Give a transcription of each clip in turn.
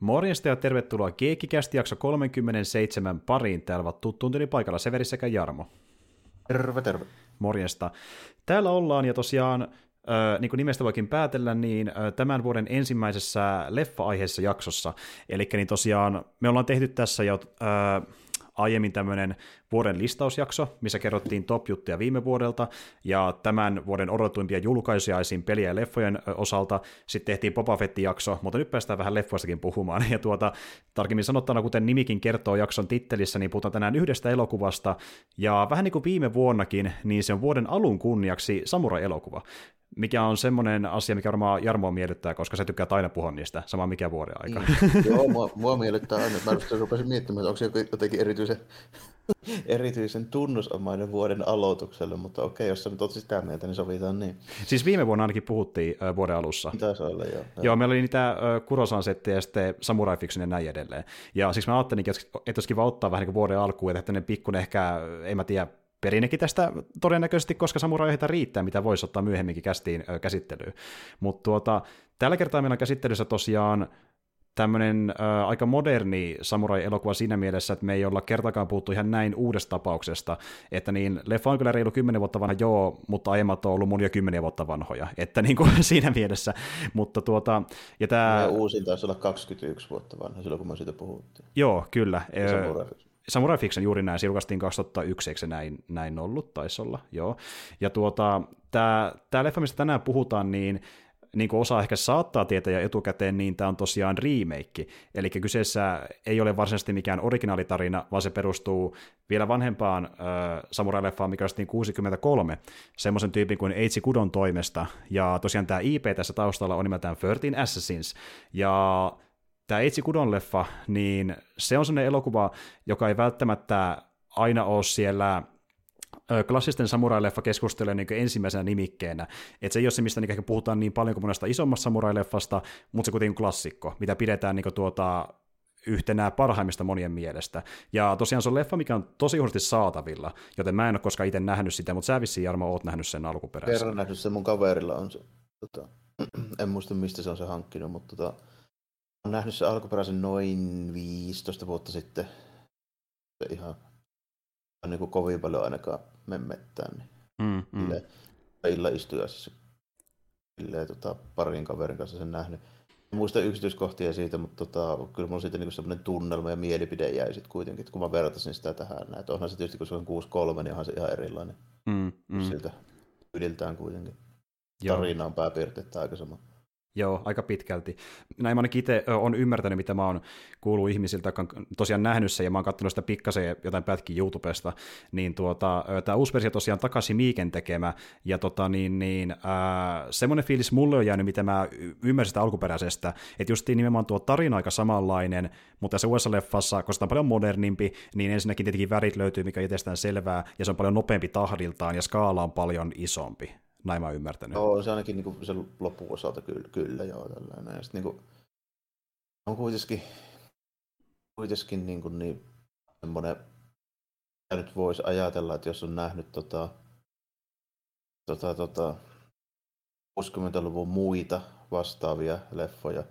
Morjesta ja tervetuloa Keekikästi jakso 37 pariin. Täällä ovat tuttuun paikalla Severi sekä Jarmo. Terve, terve. Morjesta. Täällä ollaan ja tosiaan, äh, niin kuin nimestä voikin päätellä, niin äh, tämän vuoden ensimmäisessä leffa-aiheessa jaksossa. Eli niin tosiaan me ollaan tehty tässä jo äh, aiemmin tämmöinen vuoden listausjakso, missä kerrottiin top-juttuja viime vuodelta, ja tämän vuoden odotuimpia julkaisuja esim. peliä ja leffojen osalta. Sitten tehtiin Boba Fett-jakso, mutta nyt päästään vähän leffoistakin puhumaan. Ja tuota, tarkemmin sanottuna, kuten nimikin kertoo jakson tittelissä, niin puhutaan tänään yhdestä elokuvasta, ja vähän niin kuin viime vuonnakin, niin se on vuoden alun kunniaksi samurai-elokuva mikä on semmoinen asia, mikä varmaan Jarmoa miellyttää, koska se tykkää aina puhua niistä, sama mikä vuoden aika. Mm. Joo, mua, mua miellyttää aina. Mä rupesin miettimään, että onko se jotenkin erityisen, erityisen tunnusomainen vuoden aloitukselle, mutta okei, jos sä nyt oot sitä mieltä, niin sovitaan niin. Siis viime vuonna ainakin puhuttiin äh, vuoden alussa. Taisi olla, joo. Joo, meillä oli niitä äh, Kurosan settejä ja sitten Samurai Fiction ja näin edelleen. Ja siksi mä ajattelin, että olisi kiva ottaa vähän niin kuin vuoden alkuun, että ne pikkuinen ehkä, en mä tiedä, perinnekin tästä todennäköisesti, koska samurai riittää, mitä voisi ottaa myöhemminkin kästiin ö, käsittelyyn. Mutta tuota, tällä kertaa meillä on käsittelyssä tosiaan tämmöinen ö, aika moderni samurai-elokuva siinä mielessä, että me ei olla kertakaan puhuttu ihan näin uudesta tapauksesta, että niin, leffa on kyllä reilu 10 vuotta vanha, joo, mutta aiemmat on ollut jo 10 vuotta vanhoja, että niin kuin siinä mielessä, mutta tuota, ja tämä... uusin taisi olla 21 vuotta vanha silloin, kun me siitä puhuttiin. Joo, kyllä. Samurai Samurai Fiction juuri näin, se julkaistiin 2001, eikö se näin, näin ollut, taisi olla, joo. Ja tuota, tämä, tämä leffa, mistä tänään puhutaan, niin niin kuin osa ehkä saattaa tietää jo etukäteen, niin tämä on tosiaan remake. Eli kyseessä ei ole varsinaisesti mikään originaalitarina, vaan se perustuu vielä vanhempaan äh, samurai-leffaan, mikä oli 63, semmoisen tyypin kuin Eiichi Kudon toimesta. Ja tosiaan tämä IP tässä taustalla on nimeltään 13 Assassins. Ja tämä Eitsi Kudon leffa, niin se on sellainen elokuva, joka ei välttämättä aina ole siellä klassisten samurai-leffa keskustelee niin ensimmäisenä nimikkeenä. Et se ei ole se, mistä niin puhutaan niin paljon kuin monesta isommasta samurai-leffasta, mutta se kuitenkin klassikko, mitä pidetään niin tuota, yhtenä parhaimmista monien mielestä. Ja tosiaan se on leffa, mikä on tosi huonosti saatavilla, joten mä en ole koskaan itse nähnyt sitä, mutta sä vissiin Jarmo oot nähnyt sen alkuperäisen. Kerran nähnyt sen, mun kaverilla on se. Tota, en muista mistä se on se hankkinut, mutta tota, olen nähnyt sen alkuperäisen noin 15 vuotta sitten. Ihan niin kuin kovin paljon ainakaan memmettään. Niin mm, mm. Illa istujaisissa silleen, tota, parin kaverin kanssa sen nähnyt. En muista yksityiskohtia siitä, mutta tota, kyllä mulla siitä niinku semmoinen tunnelma ja mielipide jäi sitten kuitenkin, että kun mä vertasin sitä tähän. Näin. Onhan se tietysti, kun se on 6-3, niin onhan se ihan erilainen mm, mm. siltä ydiltään kuitenkin. Joo. Tarina on pääpiirteitä aika sama. Joo, aika pitkälti. Näin mä ainakin itse olen ymmärtänyt, mitä mä oon kuullut ihmisiltä, jotka on tosiaan nähnyt sen, ja mä oon katsonut sitä pikkasen jotain pätkiä YouTubesta, niin tuota, tämä uusi versio tosiaan takaisin Miiken tekemä, ja tota, niin, niin, äh, semmoinen fiilis mulle on jäänyt, mitä mä ymmärsin sitä alkuperäisestä, että just nimenomaan tuo tarina aika samanlainen, mutta tässä uudessa leffassa, koska tämä on paljon modernimpi, niin ensinnäkin tietenkin värit löytyy, mikä itsestään selvää, ja se on paljon nopeampi tahdiltaan, ja skaala on paljon isompi. Näin mä ymmärtänyt. Joo, se ainakin niin kuin sen loppuosalta kyllä, kyllä joo. Tällainen. Ja sitten niin kuin, on kuitenkin, kuitenkin niin, kuin niin semmoinen, nyt voisi ajatella, että jos on nähnyt tota, tota, tota, 60-luvun muita vastaavia leffoja,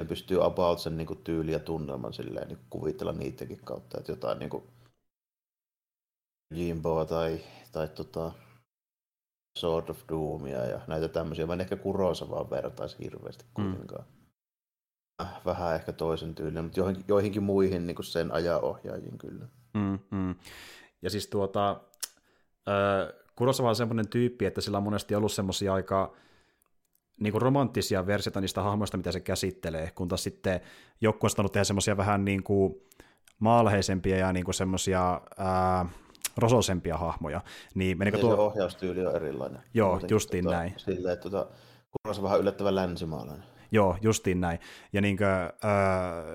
ne pystyy about sen niin kuin, tyyli ja tunnelman silleen, niin kuvitella niidenkin kautta, että jotain niin kuin, Jimboa tai, tai tota, Sword of Doomia ja näitä tämmöisiä. Mä en ehkä Kurosa vaan vertaisi hirveästi mm. kuitenkaan. Mm. Vähän ehkä toisen tyylinen, mutta joihinkin, joihinkin muihin niin sen ajaohjaajiin kyllä. Mm, mm. Ja siis tuota, äh, Kurosawa on semmoinen tyyppi, että sillä on monesti ollut semmoisia aika niin kuin romanttisia versioita niistä hahmoista, mitä se käsittelee, kun taas sitten joku on tehdä semmoisia vähän niin kuin maalheisempia ja niin kuin semmoisia rososempia hahmoja. Niin, menikö tuo... Se ohjaustyyli on erilainen. Joo, Muutenkin, justiin tota, näin. Silleen, että tota, on vähän yllättävän länsimaalainen. Joo, justiin näin. Ja niin kuin, äh,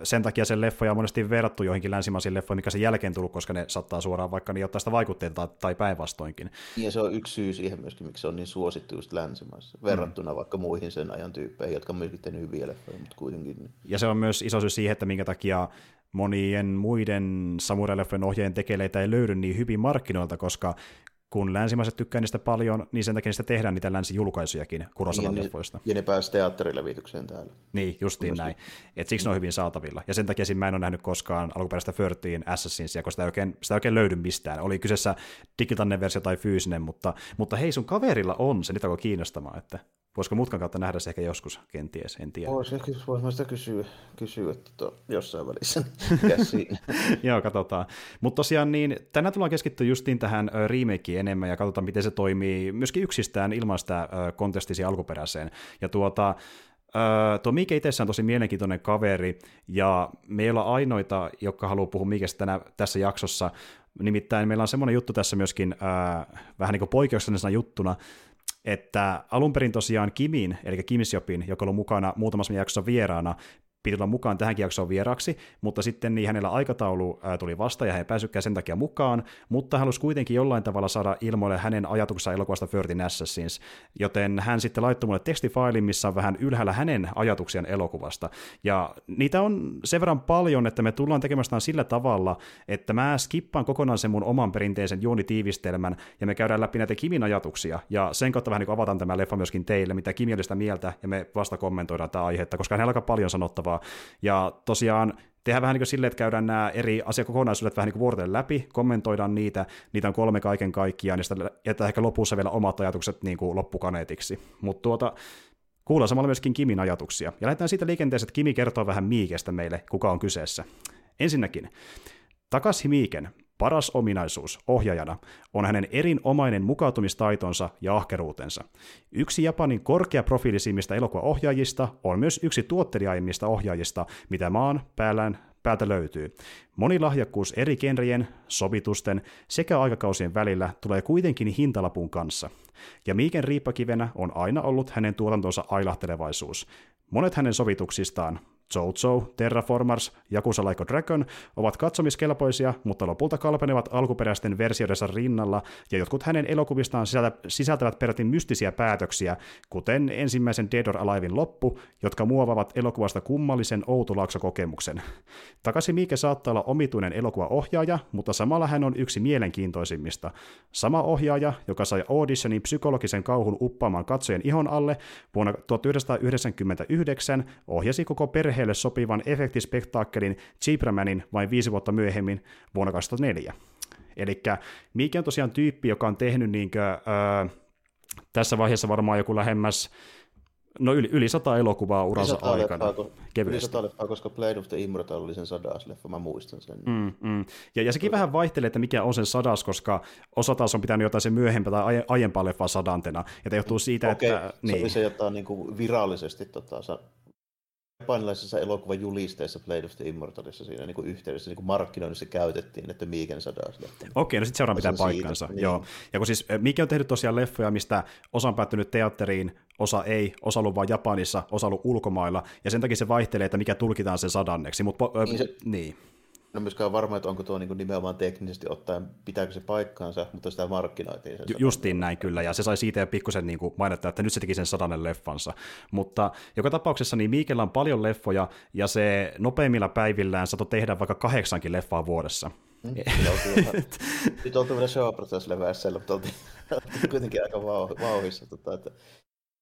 sen takia sen leffoja on monesti verrattu joihinkin länsimaisiin leffoihin, mikä se jälkeen tullut, koska ne saattaa suoraan vaikka niin ottaa sitä vaikutteita tai päinvastoinkin. Ja se on yksi syy siihen myöskin, miksi se on niin suosittu just länsimaissa, verrattuna mm. vaikka muihin sen ajan tyyppeihin, jotka on myöskin tehnyt hyviä leffoja, mutta kuitenkin. Ja se on myös iso syy siihen, että minkä takia monien muiden samurai ohjeen tekeleitä ei löydy niin hyvin markkinoilta, koska kun länsimaiset tykkää niistä paljon, niin sen takia niistä tehdään niitä länsijulkaisujakin Kurosavan niin, leffoista. Ja ne pääsivät teatterilevitykseen täällä. Niin, justiin Myöskin. näin. Et siksi ne on hyvin saatavilla. Ja sen takia mä en ole nähnyt koskaan alkuperäistä 13 Assassinsia, koska sitä ei oikein, sitä ei oikein löydy mistään. Oli kyseessä digitaalinen versio tai fyysinen, mutta, mutta hei, sun kaverilla on se, niitä alkoi kiinnostamaan, että Voisiko mutkan kautta nähdä se ehkä joskus, kenties, en tiedä. Voisi, voisi sitä kysyä, kysyä tuota, jossain välissä. Joo, katsotaan. Mutta tosiaan niin, tänään tullaan keskittyä justiin tähän remakeen enemmän ja katsotaan, miten se toimii myöskin yksistään ilman sitä kontestisia alkuperäiseen. Ja tuota, tuo Mike itse on tosi mielenkiintoinen kaveri, ja me ei olla ainoita, jotka haluaa puhua Mikestä tänä, tässä jaksossa. Nimittäin meillä on semmoinen juttu tässä myöskin, uh, vähän niin kuin poikkeuksellisena juttuna, että alun perin tosiaan Kimin, eli Kim Siopin, joka ollut mukana muutamassa jaksossa vieraana, piti tulla mukaan tähänkin jaksoon vieraksi, mutta sitten niin hänellä aikataulu tuli vasta ja hän ei päässytkään sen takia mukaan, mutta hän halusi kuitenkin jollain tavalla saada ilmoille hänen ajatuksensa elokuvasta 13 Assassins, joten hän sitten laittoi mulle tekstifailin, missä on vähän ylhäällä hänen ajatuksiaan elokuvasta. Ja niitä on sen verran paljon, että me tullaan tekemään sillä tavalla, että mä skippaan kokonaan sen mun oman perinteisen juonitiivistelmän ja me käydään läpi näitä Kimin ajatuksia ja sen kautta vähän niin avataan tämä leffa myöskin teille, mitä Kimi mieltä ja me vasta kommentoidaan tätä aihetta, koska hänellä on paljon sanottavaa ja tosiaan tehdään vähän niin kuin silleen, että käydään nämä eri asiakokonaisuudet vähän niin kuin läpi, kommentoidaan niitä, niitä on kolme kaiken kaikkiaan, ja sitten jätetään ehkä lopussa vielä omat ajatukset niin kuin loppukaneetiksi. Mutta tuota, kuullaan samalla myöskin Kimin ajatuksia. Ja lähdetään siitä liikenteeseen, että Kimi kertoo vähän Miikestä meille, kuka on kyseessä. Ensinnäkin, Takasi Miiken Paras ominaisuus ohjaajana on hänen erinomainen mukautumistaitonsa ja ahkeruutensa. Yksi Japanin korkeaprofiilisimmista elokuvaohjaajista on myös yksi tuottelijaimmista ohjaajista, mitä maan päällään päältä löytyy. Monilahjakkuus eri genrien, sovitusten sekä aikakausien välillä tulee kuitenkin hintalapun kanssa. Ja Miiken riippakivenä on aina ollut hänen tuotantonsa ailahtelevaisuus. Monet hänen sovituksistaan, Zozo, Terraformers ja Like Dragon ovat katsomiskelpoisia, mutta lopulta kalpenevat alkuperäisten versioidensa rinnalla, ja jotkut hänen elokuvistaan sisältävät peräti mystisiä päätöksiä, kuten ensimmäisen Dead or Alivein loppu, jotka muovavat elokuvasta kummallisen outulaaksokokemuksen. Takaisin Miike saattaa olla omituinen elokuvaohjaaja, mutta samalla hän on yksi mielenkiintoisimmista. Sama ohjaaja, joka sai auditionin psykologisen kauhun uppaamaan katsojen ihon alle vuonna 1999, ohjasi koko perhe perheelle sopivan efektispektaakkelin Chipramanin vain viisi vuotta myöhemmin vuonna 2004. Eli Miike on tosiaan tyyppi, joka on tehnyt niinkö, öö, tässä vaiheessa varmaan joku lähemmäs No yli, yli sata elokuvaa uransa yli aikana. Leffaa, yli sata leffaa, koska Blade of the Immortal oli sen sadas leffa, mä muistan sen. Mm, mm. Ja, ja sekin vähän vaihtelee, että mikä on sen sadas, koska osa taas on pitänyt jotain sen myöhempää tai aiempaa leffaa sadantena. Ja johtuu siitä, Okei, että... Se niin. oli se jotain niin kuin virallisesti tota, japanilaisessa elokuvan julisteessa Blade of the Immortalissa siinä niin kuin yhteydessä niin kuin markkinoinnissa käytettiin, että Miiken sadaa sitä. Okei, no sitten seuraan pitää paikkansa. Niin. Joo. Ja kun siis eh, Miike on tehnyt tosiaan leffoja, mistä osa on päättynyt teatteriin, osa ei, osa ollut vain Japanissa, osa ollut ulkomailla, ja sen takia se vaihtelee, että mikä tulkitaan sen sadanneksi. Mutta, niin, se, niin ole myöskään varma, että onko tuo niin nimenomaan teknisesti ottaen, pitääkö se paikkaansa, mutta sitä markkinoitiin. Sen Justiin näin kyllä, ja se sai siitä pikkusen niin kuin mainittaa, että nyt se teki sen sadannen leffansa. Mutta joka tapauksessa niin Miikellä on paljon leffoja, ja se nopeimmilla päivillään saattoi tehdä vaikka kahdeksankin leffaa vuodessa. Mm, nyt oltiin vielä showprocess-leväisellä, mutta oltiin, kuitenkin aika vauhissa. Tota, että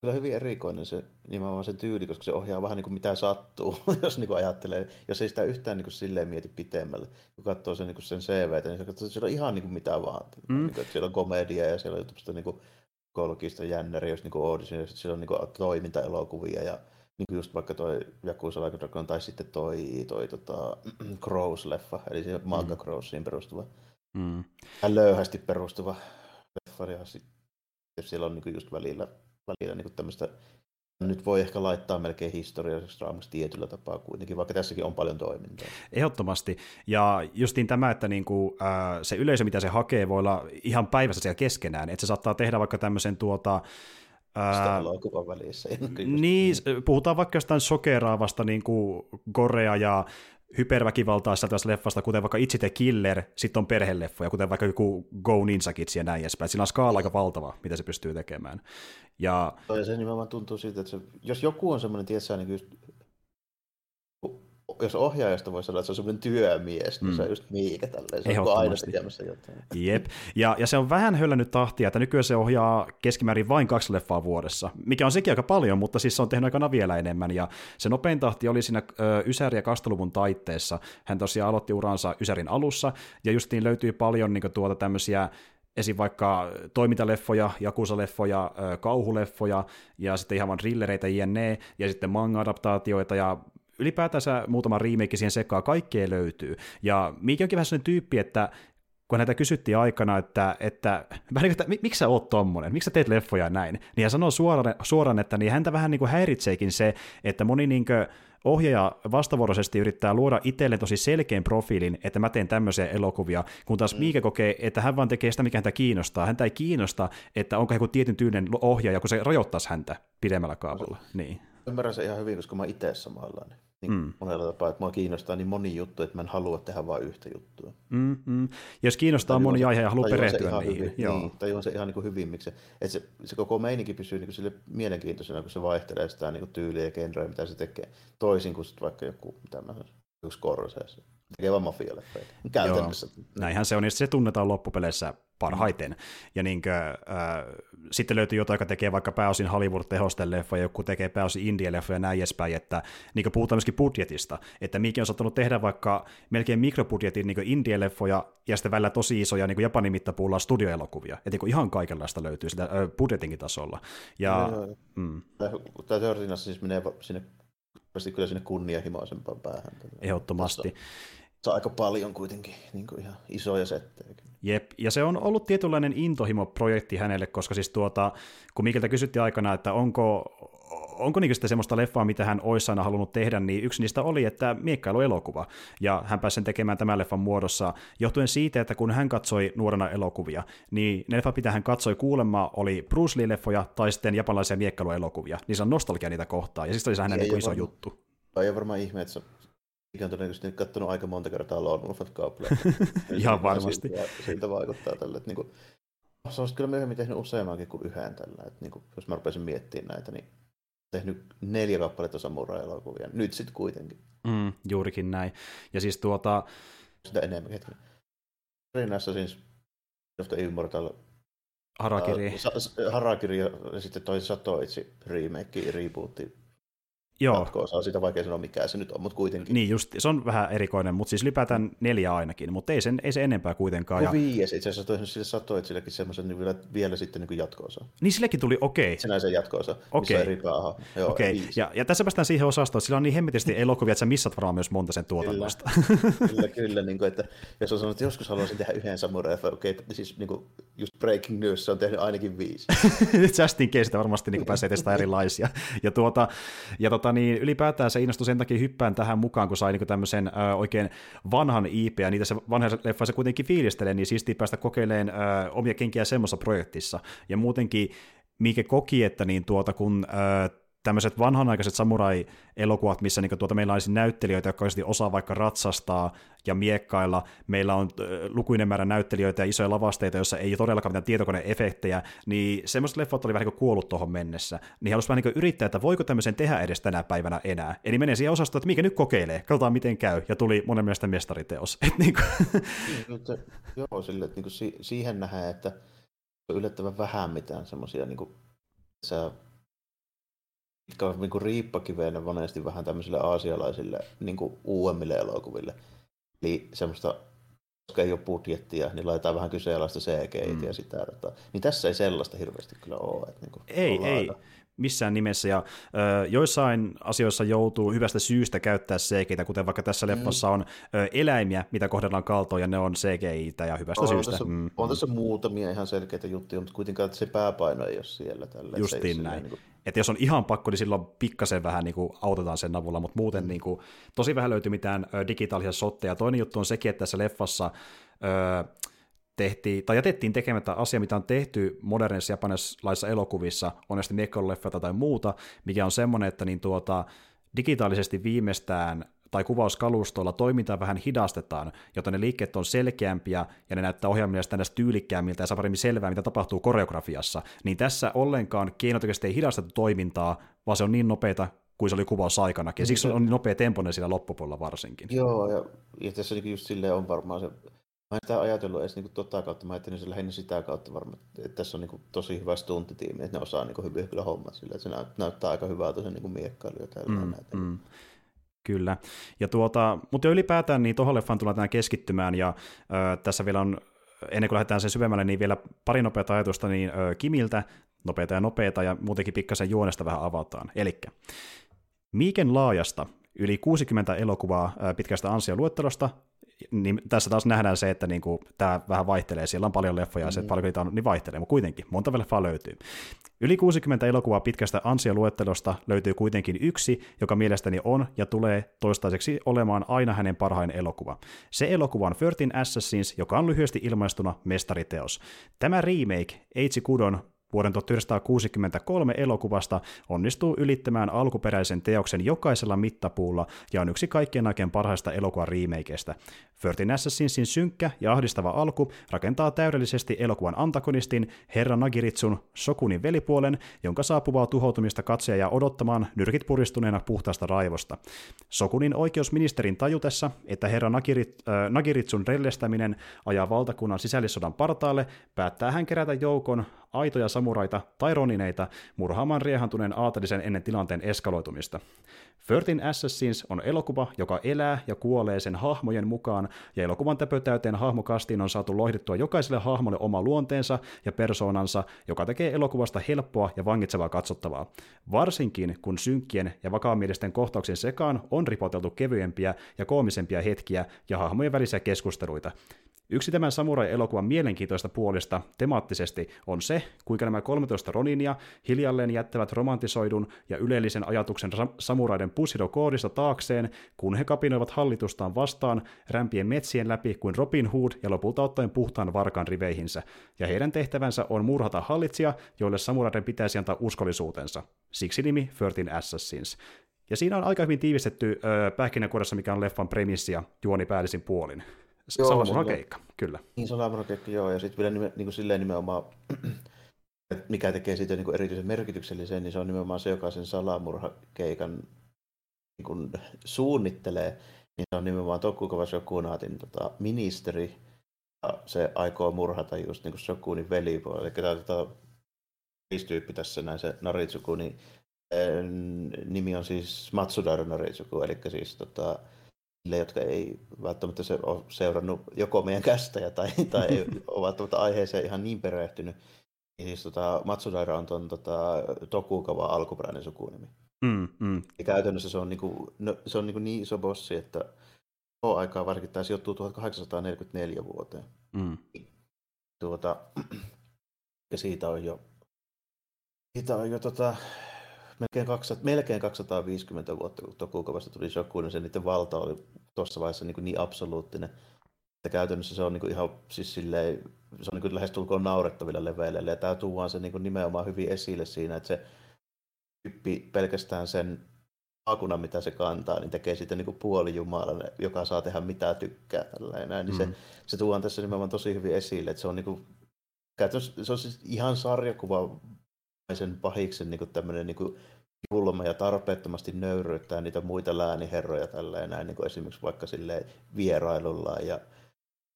kyllä hyvin erikoinen se nimenomaan se tyyli, koska se ohjaa vähän niin kuin mitä sattuu, jos niin kuin ajattelee. Jos ei sitä yhtään niin kuin silleen mieti pitemmälle, kun katsoo sen, niin kuin sen CVtä, niin se katsoo, että siellä on ihan niin kuin mitä vaan. Mm. Niin kuin, että siellä on komedia ja siellä on niin kuin kolkista jännäriä, jos niin kuin audition, ja siellä on niin kuin toimintaelokuvia ja niin kuin just vaikka toi Yakuza Like Dragon tai sitten toi, toi tota, Crows-leffa, eli se Manga mm. Crowsiin perustuva, mm. löyhästi perustuva leffa, ja sitten siellä on niin kuin just välillä välillä niin tämmöistä, nyt voi ehkä laittaa melkein historialliseksi draamaksi tietyllä tapaa kuitenkin, vaikka tässäkin on paljon toimintaa. Ehdottomasti. Ja justiin tämä, että niinku, äh, se yleisö, mitä se hakee, voi olla ihan päivässä siellä keskenään. Että se saattaa tehdä vaikka tämmöisen tuota, Ää, välissä. Niin, puhutaan vaikka jostain sokeraavasta niin kuin Korea ja hyperväkivaltaa sisältävästä leffasta, kuten vaikka Itse the Killer, sitten on perheleffoja, kuten vaikka joku Go Ninja Kids ja näin edespäin. Sillä on skaala aika valtava, mitä se pystyy tekemään. Ja... ja se nimenomaan tuntuu siitä, että se, jos joku on semmoinen, tietysti, niin jos ohjaajasta voi sanoa, että se on semmoinen työmies, niin mm. se on just Miika tälleen. Se on aina tekemässä jotain. Jep. Ja, ja se on vähän höllännyt tahtia, että nykyään se ohjaa keskimäärin vain kaksi leffaa vuodessa, mikä on sekin aika paljon, mutta siis se on tehnyt aikana vielä enemmän. Ja se nopein tahti oli siinä ö, Ysäri- ja Kasteluvun taitteessa. Hän tosiaan aloitti uransa Ysärin alussa, ja justiin löytyy paljon niin tuota tämmöisiä esim. vaikka toimintaleffoja, jakusaleffoja, kauhuleffoja ja sitten ihan vaan thrillereitä jne, ja sitten manga-adaptaatioita ja ylipäätänsä muutama remake siihen sekaan, kaikkea löytyy. Ja Miikki onkin vähän sellainen tyyppi, että kun näitä kysyttiin aikana, että, että, vähän niin kuin, että miksi sä oot tommonen, miksi sä teet leffoja näin, niin hän sanoo suoraan, suoraan että niin häntä vähän niin kuin häiritseekin se, että moni niin kuin ohjaaja vastavuoroisesti yrittää luoda itselleen tosi selkeän profiilin, että mä teen tämmöisiä elokuvia, kun taas mm. Miike kokee, että hän vaan tekee sitä, mikä häntä kiinnostaa. Häntä ei kiinnosta, että onko joku tietyn tyylinen ohjaaja, kun se rajoittaisi häntä pidemmällä kaavalla. Niin. Ymmärrän se ihan hyvin, koska mä itse samanlainen. Niin mm. monella tapaa, että mua kiinnostaa niin moni juttu, että mä en halua tehdä vain yhtä juttua. Mm, mm. Jos kiinnostaa moni aihe ja haluaa perehtyä niihin. Hyvin, joo. Niin, tajuan se ihan niin kuin hyvin, miksi se, että se, se koko meininki pysyy niin kuin sille mielenkiintoisena, kun se vaihtelee sitä niin kuin tyyliä ja genreä, mitä se tekee. Toisin kuin vaikka joku, mä yksi Scorsese tekee vaan mafialeffeitä. Käytännössä. Joo, näinhän se on, ja se tunnetaan loppupeleissä parhaiten. Mm. Ja niin kuin, äh, sitten löytyy jotain, joka tekee vaikka pääosin Hollywood-tehosten leffoja, joku tekee pääosin indie-leffoja ja näin edespäin, että niin puhutaan myöskin budjetista, että Miki on saattanut tehdä vaikka melkein mikrobudjetin niin indie-leffoja ja sitten välillä tosi isoja niin Japanin mittapuulla studioelokuvia, että niin ihan kaikenlaista löytyy sitä äh, budjetinkin tasolla. Ja, no, mm. Tämä siis menee sinne kyllä sinne kunnianhimoisempaan päähän. Ehdottomasti. Se on aika paljon kuitenkin niin kuin ihan isoja settejä. Jep, ja se on ollut tietynlainen intohimo-projekti hänelle, koska siis tuota, kun Mikiltä kysyttiin aikana, että onko, onko niin sitten semmoista leffaa, mitä hän olisi aina halunnut tehdä, niin yksi niistä oli, että miekkailuelokuva. Ja hän pääsi sen tekemään tämän leffan muodossa, johtuen siitä, että kun hän katsoi nuorena elokuvia, niin ne leffat, mitä hän katsoi kuulemma, oli Bruce Lee-leffoja tai sitten japanilaisia miekkailuelokuvia. Niin se on nostalgia niitä kohtaa, ja siis oli se hänen niin iso varma, juttu. Ei ole varmaan ihme, että se mikä on todennäköisesti katsonut aika monta kertaa Lone Wolfat Couple. Ihan varmasti. Siltä, siltä vaikuttaa tälle. Että niin kuin, se olisi kyllä myöhemmin tehnyt useammankin kuin yhden tällä. Että niin kuin, jos mä rupesin miettimään näitä, niin tehnyt neljä kappaletta samurai-elokuvia. Nyt sitten kuitenkin. Mm, juurikin näin. Ja siis tuota... Sitä enemmän. Hetken. Rinnassa siis of the Immortal Harakiri. Uh, Harakiri ja sitten toi Satoitsi remake, rebootti Joo. jatko-osaa, siitä vaikea sanoa mikä se nyt on, mutta kuitenkin. Niin just, se on vähän erikoinen, mutta siis ylipäätään neljä ainakin, mutta ei, sen, ei se enempää kuitenkaan. No ja... viies itse asiassa, toisin sille satoi, että silläkin semmoisen niin vielä, vielä sitten niin jatko-osa. Niin sillekin tuli okei. Okay. Senäisen jatko-osa, okay. eri päähän. Joo, okay. ja, ja, tässä päästään siihen osastoon, että sillä on niin hemmetisti elokuvia, että sä missat varmaan myös monta sen tuotannosta. Kyllä, kyllä, kyllä niin kuin, että jos on sanonut, että joskus haluaisin tehdä yhden samurai, okei, okay, siis niin kuin, just breaking news, se on tehnyt ainakin viisi. Just in case, varmasti niin pääsee testaamaan erilaisia. Ja, tuota, ja tota, niin, ylipäätään se innostui sen takia hyppään tähän mukaan, kun sai niin tämmöisen ö, oikein vanhan IP, ja niitä se vanha leffa se kuitenkin fiilistelee, niin siistiä päästä kokeilemaan ö, omia kenkiä semmoisessa projektissa. Ja muutenkin Miike koki, että niin tuota, kun ö, tämmöiset vanhanaikaiset samurai-elokuvat, missä niin tuota, meillä olisi näyttelijöitä, jotka oikeasti osaa vaikka ratsastaa ja miekkailla. Meillä on lukuinen määrä näyttelijöitä ja isoja lavasteita, joissa ei todellakaan mitään tietokoneefektejä, niin semmoiset leffat oli vähän niin kuollut tuohon mennessä. Niin halusi vähän niin yrittää, että voiko tämmöisen tehdä edes tänä päivänä enää. Eli menee siihen osastoon, että mikä nyt kokeilee, katsotaan miten käy, ja tuli monen mielestä mestariteos. Et niin kuin... niin, joo, sille, että niin kuin siihen nähdään, että on yllättävän vähän mitään semmoisia niin kuin, mitkä on niin riippakiveenä monesti vähän tämmöisille aasialaisille niin kuin uudemmille elokuville. Eli semmoista, koska ei ole budjettia, niin laitetaan vähän kyseenalaista CGI mm. ja sitä. Että, niin tässä ei sellaista hirveästi kyllä ole. Että niin kuin ei, ei. Aika missään nimessä, ja ö, joissain asioissa joutuu hyvästä syystä käyttää cgi kuten vaikka tässä mm. leffassa on ö, eläimiä, mitä kohdellaan kaltoon, ja ne on cgi ja hyvästä on syystä. Tässä, mm. On tässä muutamia ihan selkeitä juttuja, mutta kuitenkaan se pääpaino ei ole siellä. Tällä. Justiin näin. Niin kuin että jos on ihan pakko, niin silloin pikkasen vähän niin kuin autetaan sen avulla, mutta muuten niin kuin, tosi vähän löytyy mitään digitaalisia sotteja. Toinen juttu on sekin, että tässä leffassa tehtiin, tai jätettiin tekemättä asia, mitä on tehty modernissa japanilaisissa elokuvissa, on näistä leffata tai muuta, mikä on semmoinen, että niin tuota, digitaalisesti viimeistään tai kuvauskalustoilla toimintaa vähän hidastetaan, jotta ne liikkeet on selkeämpiä ja ne näyttää ohjaamista näistä tyylikkäämmiltä ja saa paremmin selvää, mitä tapahtuu koreografiassa. Niin tässä ollenkaan keinotekoisesti ei hidastettu toimintaa, vaan se on niin nopeita kuin se oli kuvaus aikanakin, ja siksi on niin nopea tempoinen siellä loppupuolella varsinkin. Joo, ja, ja tässä niin just silleen on varmaan se, mä en sitä ajatellut edes niin tota kautta, mä ajattelin se lähinnä sitä kautta varmaan, että tässä on niin tosi hyvä stuntitiimi, että ne osaa niin hyvin kyllä hommat sillä, että se näyttää aika hyvältä se niin miekkailu ja mm, näitä. Mm. Kyllä. Ja tuota, mutta ylipäätään niin tuohon leffaan tullaan keskittymään, ja ö, tässä vielä on, ennen kuin lähdetään sen syvemmälle, niin vielä pari nopeata ajatusta niin ö, Kimiltä, nopeita ja nopeita, ja muutenkin pikkasen juonesta vähän avataan. Eli Miiken laajasta yli 60 elokuvaa pitkästä ansioluettelosta niin tässä taas nähdään se, että niinku, tämä vähän vaihtelee. Siellä on paljon leffoja ja se, mm. paljon niitä on, niin vaihtelee, mutta kuitenkin monta leffaa löytyy. Yli 60 elokuvaa pitkästä ansioluettelosta löytyy kuitenkin yksi, joka mielestäni on ja tulee toistaiseksi olemaan aina hänen parhain elokuva. Se elokuva on 13 Assassins, joka on lyhyesti ilmaistuna mestariteos. Tämä remake, Eitsi Kudon vuoden 1963 elokuvasta onnistuu ylittämään alkuperäisen teoksen jokaisella mittapuulla ja on yksi kaikkien aikojen parhaista elokuvan remakeista. Thirteen Assassinsin synkkä ja ahdistava alku rakentaa täydellisesti elokuvan antagonistin Herra Nagiritsun Sokunin velipuolen, jonka saapuvaa tuhoutumista katseja ja odottamaan nyrkit puristuneena puhtaasta raivosta. Sokunin oikeusministerin tajutessa, että Herra Nagirit, äh, Nagiritsun rellestäminen ajaa valtakunnan sisällissodan partaalle, päättää hän kerätä joukon aitoja samuraita tai ronineita murhaamaan riehantuneen aatelisen ennen tilanteen eskaloitumista. Thirteen Assassins on elokuva, joka elää ja kuolee sen hahmojen mukaan, ja elokuvan täpötäyteen hahmokastiin on saatu lohdittua jokaiselle hahmolle oma luonteensa ja persoonansa, joka tekee elokuvasta helppoa ja vangitsevaa katsottavaa. Varsinkin kun synkkien ja vakaamielisten kohtauksien sekaan on ripoteltu kevyempiä ja koomisempia hetkiä ja hahmojen välisiä keskusteluita. Yksi tämän samurai-elokuvan mielenkiintoista puolista temaattisesti on se, kuinka nämä 13 roninia hiljalleen jättävät romantisoidun ja ylellisen ajatuksen samuraiden Bushido-koodista taakseen, kun he kapinoivat hallitustaan vastaan rämpien metsien läpi kuin Robin Hood ja lopulta ottaen puhtaan varkan riveihinsä, ja heidän tehtävänsä on murhata hallitsija, joille samuraiden pitäisi antaa uskollisuutensa. Siksi nimi 13 Assassins. Ja siinä on aika hyvin tiivistetty öö, pähkinänkuoressa, mikä on leffan premissi ja juoni päällisin puolin. Salamurhakeikka, kyllä. Niin, salamurhakeikka, joo, ja sitten vielä nime, niin kuin silleen nimenomaan, mikä tekee siitä niin kuin erityisen merkityksellisen, niin se on nimenomaan se, joka sen salamurhakeikan niin kuin suunnittelee, niin se on nimenomaan Tokugawa Shokunatin tota, ministeri, ja se aikoo murhata just niin kuin Shokunin velipuoli. Eli tämä tota, tyyppi tässä näin, se Naritsuku, niin nimi on siis Matsudaira Naritsuku, eli siis tota, niille, jotka ei välttämättä se ole seurannut joko meidän kästäjä tai, tai ei ovat tuota aiheeseen ihan niin perehtynyt. Niin siis tota, Matsudaira on tuon tota, Tokugawa alkuperäinen sukunimi. Mm, mm. Ja käytännössä se on, niinku, no, se on niinku niin iso bossi, että tuo aikaa varsinkin tämä sijoittuu 1844 vuoteen. Mm. Tuota, ja siitä on jo, siitä on jo tota, melkein, 200, melkein 250 vuotta, kun Tokugavasta tuli Shokunin, se niiden valta oli tuossa vaiheessa niin, niin absoluuttinen, että käytännössä se on niin ihan siis silleen, se on niin lähestulkoon naurettavilla leveillä, ja tämä tuodaan se niin nimenomaan hyvin esille siinä, että se tyyppi pelkästään sen maakunnan, mitä se kantaa, niin tekee siitä niin puolijumalan, joka saa tehdä mitä tykkää. Tällainen. Niin mm. se, se tuodaan tässä nimenomaan tosi hyvin esille, että se on, niin kuin, se on siis ihan sarjakuva sen pahiksen niin tämmöinen niin julma ja tarpeettomasti nöyryyttää niitä muita lääniherroja tälleen näin, niin kuin esimerkiksi vaikka sille vierailullaan ja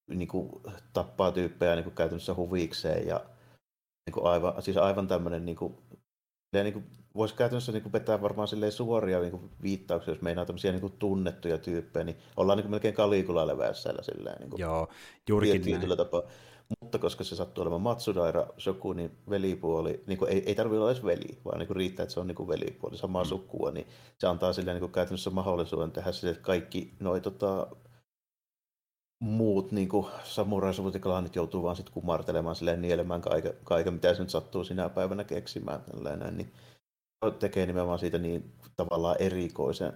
niin kuin, tappaa tyyppejä niin kuin käytännössä huvikseen ja niin kuin aivan, siis aivan tämmöinen niin kuin, niin kuin, voisi käytännössä niin kuin vetää varmaan suoria niin kuin viittauksia, jos meinaa tämmöisiä niin kuin tunnettuja tyyppejä, niin ollaan niin kuin melkein kalikula levässällä silleen. Niin kuin, Joo, juurikin näin. Tapaa. Mutta koska se sattuu olemaan Matsudaira Shokunin velipuoli, niin kuin ei, ei tarvitse olla edes veli, vaan niin kuin riittää, että se on niin kuin velipuoli, samaa mm. sukua, niin se antaa sille niin kuin käytännössä mahdollisuuden tehdä sille, että kaikki noi, tota, muut niin samuraisuvut ja klanit joutuu vaan sitten kumartelemaan silleen nielemään kaiken, kaiken, mitä se nyt sattuu sinä päivänä keksimään. Tällainen, niin tekee nimenomaan siitä niin tavallaan erikoisen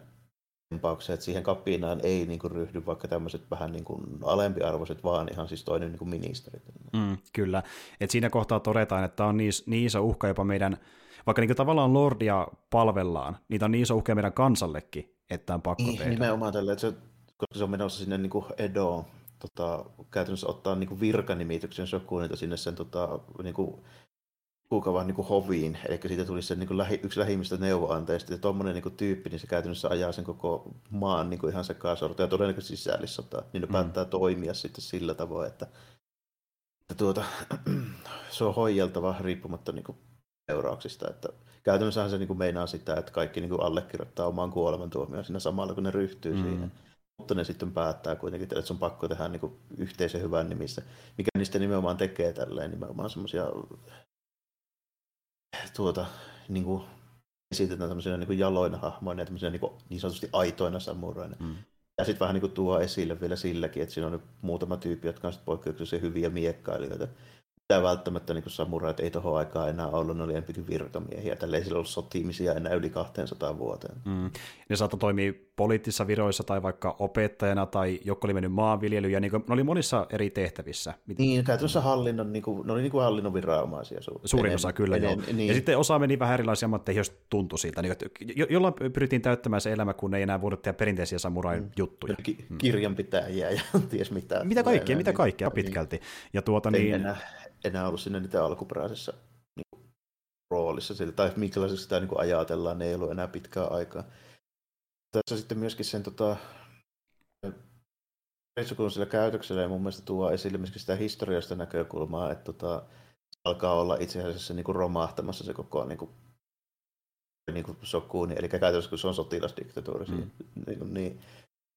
tempauksia, että siihen kapinaan ei niin kuin, ryhdy vaikka tämmöiset vähän niin kuin, alempiarvoiset, vaan ihan siis toinen niin kuin ministeri. Mm, kyllä, et siinä kohtaa todetaan, että on niin, niin iso uhka jopa meidän, vaikka niin kuin, tavallaan Lordia palvellaan, niitä on niin iso uhka meidän kansallekin, että on pakko niin, tehdä. Nimenomaan tällä, että se, koska se on menossa sinne niin kuin Edoon, tota, käytännössä ottaa niin kuin virkanimityksen Shokunilta sinne sen tota, niin kuin, kuukavan niin hoviin, eli siitä tulisi se niin kuin lähi, yksi lähimmistä neuvoantajista, ja tuommoinen niin tyyppi, niin se käytännössä ajaa sen koko maan niin kuin ihan sekasorto, ja todennäköisesti sisällissota, niin ne mm. päättää toimia sitten sillä tavoin, että, että tuota, se on hoijeltava riippumatta niin kuin seurauksista, että käytännössähän se niin kuin meinaa sitä, että kaikki niin kuin allekirjoittaa oman kuolemantuomioon siinä samalla, kun ne ryhtyy mm. siihen. Mutta ne sitten päättää kuitenkin, että se on pakko tehdä niin kuin yhteisen hyvän nimissä, mikä niistä nimenomaan tekee tälleen nimenomaan semmoisia tuota, niin kuin esitetään tämmöisenä niin kuin jaloina hahmoina ja tämmöisenä niin, kuin, niin sanotusti aitoina samuraina. Mm. Ja sitten vähän niin kuin tuo esille vielä silläkin, että siinä on muutama tyyppi, jotka on poikkeuksellisen hyviä miekkailijoita mitä välttämättä niin samurait ei tuohon aikaan enää ollut, ne oli enemmänkin virkamiehiä. Tällä ei sillä ollut sotimisia enää yli 200 vuoteen. Mm. Ne saattoi toimia poliittisissa viroissa tai vaikka opettajana tai joku oli mennyt maanviljelyyn, ja niin kuin, ne oli monissa eri tehtävissä. Niin, käytännössä hallinnon, niin kuin, ne oli niin kuin hallinnon viranomaisia. Su- Suurin enem, osa kyllä, enem, joo. Niin. Ja sitten osa meni vähän erilaisia ammatteihin, jos tuntui siltä, niin, että jo- jolla pyrittiin täyttämään se elämä, kun ei enää voinut tehdä perinteisiä samurai-juttuja. Mm. Ki- kirjanpitäjiä ja ties mitä. Mitä kaikkea, mitä kaikkea niin, pitkälti. Ja tuota, niin, enää enää ollut siinä niitä alkuperäisessä niin kuin, roolissa, sillä, tai minkälaisessa sitä niin kuin ajatellaan, ne ei ollut enää pitkää aikaa. Tässä sitten myöskin sen tota, sillä käytöksellä ja mun mielestä tuo esille myöskin sitä historiasta näkökulmaa, että tota, alkaa olla itse asiassa niin kuin romahtamassa se koko niin kuin, niin kuin sokuuni, eli käytännössä kun se on sotilasdiktatuuri, mm. niin, niin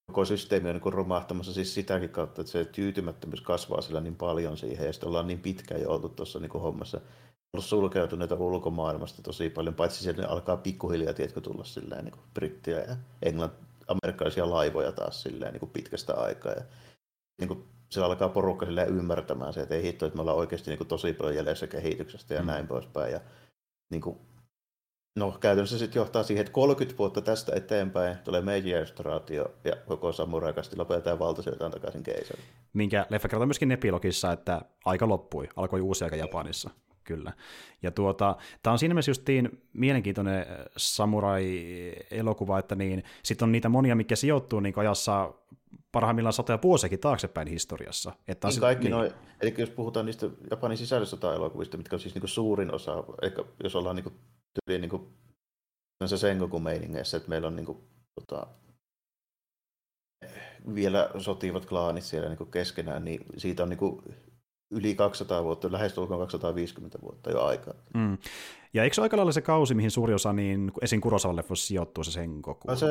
koko systeemi on niin romahtamassa. Siis sitäkin kautta, että se tyytymättömyys kasvaa sillä niin paljon siihen, ja sitten ollaan niin pitkään jo oltu tuossa niin hommassa, ollut sulkeutuneita ulkomaailmasta tosi paljon, paitsi sieltä alkaa pikkuhiljaa, tiedätkö, tulla silleen niin brittiä ja englann, amerikkalaisia laivoja taas silleen niin pitkästä aikaa, ja niin kuin, siellä alkaa porukka silleen ymmärtämään se, että ei hitto, että me ollaan oikeasti niin kuin, tosi paljon jäljessä kehityksestä ja mm. näin poispäin, ja niin kuin, No käytännössä sitten johtaa siihen, että 30 vuotta tästä eteenpäin tulee Meiji-restauraatio ja koko samurai-kasti lopetetaan valtasijoitaan takaisin keisari. Minkä leffa kertoo myöskin epilogissa, että aika loppui, alkoi uusi aika Japanissa. Kyllä. Ja tuota, tämä on siinä mielessä justiin mielenkiintoinen samurai-elokuva, että niin, sitten on niitä monia, mikä sijoittuu niin ajassa parhaimmillaan satoja vuosiakin taaksepäin historiassa. Että niin sit, kaikki niin. Noi, eli jos puhutaan niistä Japanin sisällissota-elokuvista, mitkä on siis niin suurin osa, eli jos ollaan niin tyyliin niin kuin, se Sengoku meiningeissä, että meillä on niin kuin, tota, vielä sotivat klaanit siellä niin kuin keskenään, niin siitä on niin kuin yli 200 vuotta, lähes 250 vuotta jo aikaa. Mm. Ja eikö se aika lailla se kausi, mihin suuri osa niin esim. Kurosavan leffoissa sijoittuu se Sengoku? No se,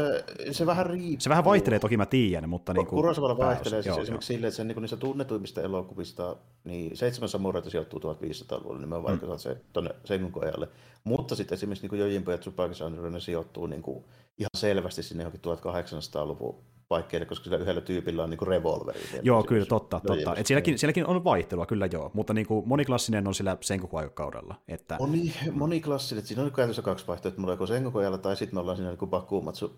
se vähän riippuu. Se vähän vaihtelee, toki mä tiedän, mutta... Niin kuin Kurosavalla vaihtelee siis joo, esimerkiksi silleen, että se niin niissä tunnetuimmista elokuvista, niin seitsemän samuraita sijoittuu 1500-luvulle, niin mä vaikka mm. se tuonne Sengoku ajalle. Mutta sitten esimerkiksi niin Jojimpo ja Tsubaki ne sijoittuu niin kuin ihan selvästi sinne johonkin 1800-luvun paikkeille, koska sillä yhdellä tyypillä on niinku revolveri. Joo, kyllä, totta, totta. Et sielläkin, sielläkin on vaihtelua, kyllä joo, mutta niinku moniklassinen on sillä koko aikakaudella. Että... Moni, moniklassinen, siinä on käytössä kaksi vaihtoehtoa, mulla joko Sengoku ajalla tai sitten me ollaan siinä niinku Bakumatsu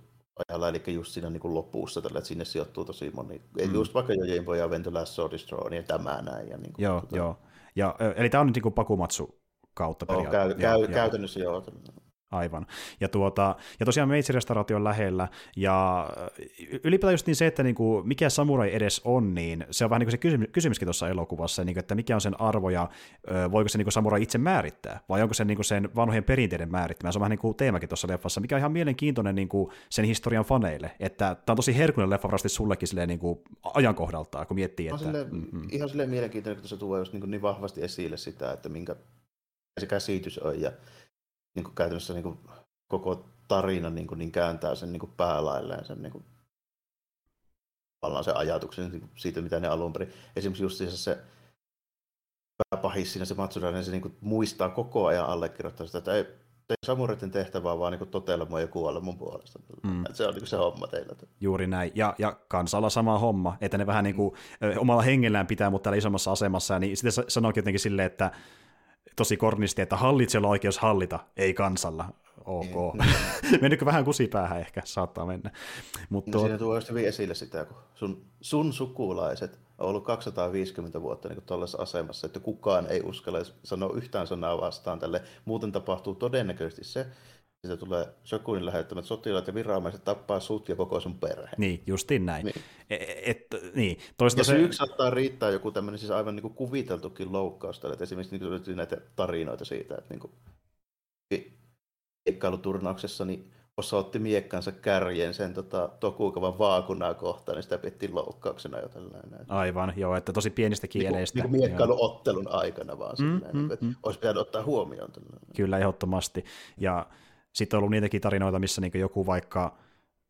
ajalla, eli just siinä niinku lopussa, tällä, että sinne sijoittuu tosi moni. Mm. Just vaikka jo Advance Last Sword Throne ja tämä näin. Ja niinku, joo, tota... joo. Ja, eli tämä on nyt niinku Bakumatsu kautta periaatteessa. Oh, käy, käy, käytännössä joo. Aivan. Ja, tuota, ja tosiaan Meitsi-restauraatio on lähellä, ja ylipäätään just niin se, että niinku, mikä samurai edes on, niin se on vähän niin kuin se kysymys, kysymyskin tuossa elokuvassa, niin kuin, että mikä on sen arvo, ja voiko se niinku samurai itse määrittää, vai onko se niinku sen vanhojen perinteiden määrittämä. Se on vähän niin kuin teemakin tuossa leffassa, mikä on ihan mielenkiintoinen niin kuin sen historian faneille, että tämä on tosi herkullinen leffa varmasti sullekin silleen, niin kuin ajankohdaltaan, kun miettii, että... Silleen, mm-hmm. Ihan silleen mielenkiintoinen, kun se tuo just niin, niin vahvasti esille sitä, että minkä se käsitys on, ja niin kuin käytännössä niin kuin koko tarina niin, kuin, niin kääntää sen niin kuin päälailleen sen niin kuin, se ajatuksen niin siitä, mitä ne alun perin. Esimerkiksi just se pääpahis siinä se Matsuda, niin se niin kuin, muistaa koko ajan allekirjoittaa sitä, että ei, samureiden tehtävä on vaan niin totella mua ja kuolla mun puolesta. Mm. Se on niin se homma teillä. Juuri näin. Ja, ja kansalla sama homma, että ne vähän niin kuin, omalla hengellään pitää, mutta täällä isommassa asemassa. Niin sitten sanoikin jotenkin silleen, että tosi kornisti, että hallitsijalla on oikeus hallita, ei kansalla. Ok. Mennytkö vähän kusipäähän ehkä, saattaa mennä. Mutta no, siinä tuo just hyvin esille sitä, kun sun, sun sukulaiset on ollut 250 vuotta niin tuollaisessa asemassa, että kukaan ei uskalla sanoa yhtään sanaa vastaan tälle. Muuten tapahtuu todennäköisesti se, siitä tulee Shokunin lähettämät sotilaat ja viranomaiset tappaa sut ja koko sun perhe. Niin, justiin näin. Niin. E, et, niin. Toista ja se... yksi saattaa riittää joku tämmöinen siis aivan niin kuin kuviteltukin loukkaus tälle. Esimerkiksi niin kuin näitä tarinoita siitä, että niin kuin, kiekkailuturnauksessa niin osoitti miekkansa kärjen sen tota, tokuukavan vaakunaa kohtaan, niin sitä pidettiin loukkauksena jo tällainen. Aivan, joo, että tosi pienistä niinku- kieleistä. Niin, niin miekkailuottelun aikana vaan mm, silleen, mm, niin, mm. olisi pitänyt ottaa huomioon. Tällainen. Kyllä, ehdottomasti. Ja sitten on ollut niitäkin tarinoita, missä niin joku vaikka,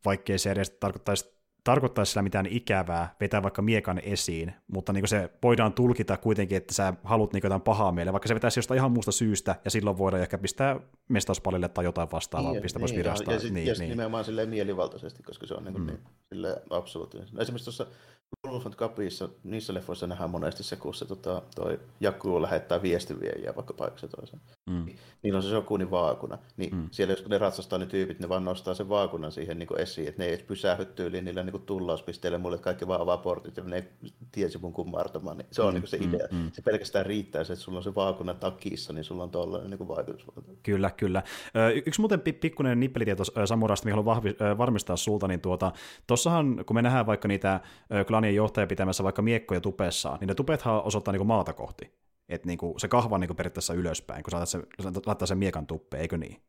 vaikkei se edes tarkoittaisi tarkoittaisi sillä mitään ikävää, vetää vaikka miekan esiin, mutta niin se voidaan tulkita kuitenkin, että sä haluat niin jotain pahaa meille, vaikka se vetäisi jostain ihan muusta syystä, ja silloin voidaan ehkä pistää mestauspalille tai jotain vastaavaa, niin, pistää niin, pois virasta. Ja, ja, sit, niin, ja niin. nimenomaan silleen mielivaltaisesti, koska se on niin, kuin, mm. niin silleen absoluuttinen. No, esimerkiksi tuossa Wolfant Cupissa, niissä leffoissa nähdään monesti se, kun se tota, toi Jaku lähettää viestiviejiä vaikka paikassa toiseen. Mm. Niillä on se Shokunin vaakuna. Niin mm. siellä jos ne ratsastaa ne tyypit, ne vaan nostaa sen vaakunan siihen niin esiin, että ne ei pysähdy tyyliin niillä niin tullauspisteillä mulle, että kaikki vaan avaa portit ja ne tiesi mun kummartamaan. Niin se on mm. niin se mm, idea. Mm. Se pelkästään riittää se, että sulla on se vaakuna takissa, niin sulla on tuollainen niin vaikutus. Kyllä, kyllä. Yksi muuten pikkuinen nippelitieto Samurasta, mikä haluan vahvi, varmistaa sulta, niin tuota, tossahan, kun me nähdään vaikka niitä klanien johtaja pitämässä vaikka miekkoja tupessaan, niin ne tupethan osoittaa niin maata kohti. Että niin se kahva niin periaatteessa ylöspäin, kun sä sen, laittaa sen miekan tuppeen, eikö niin?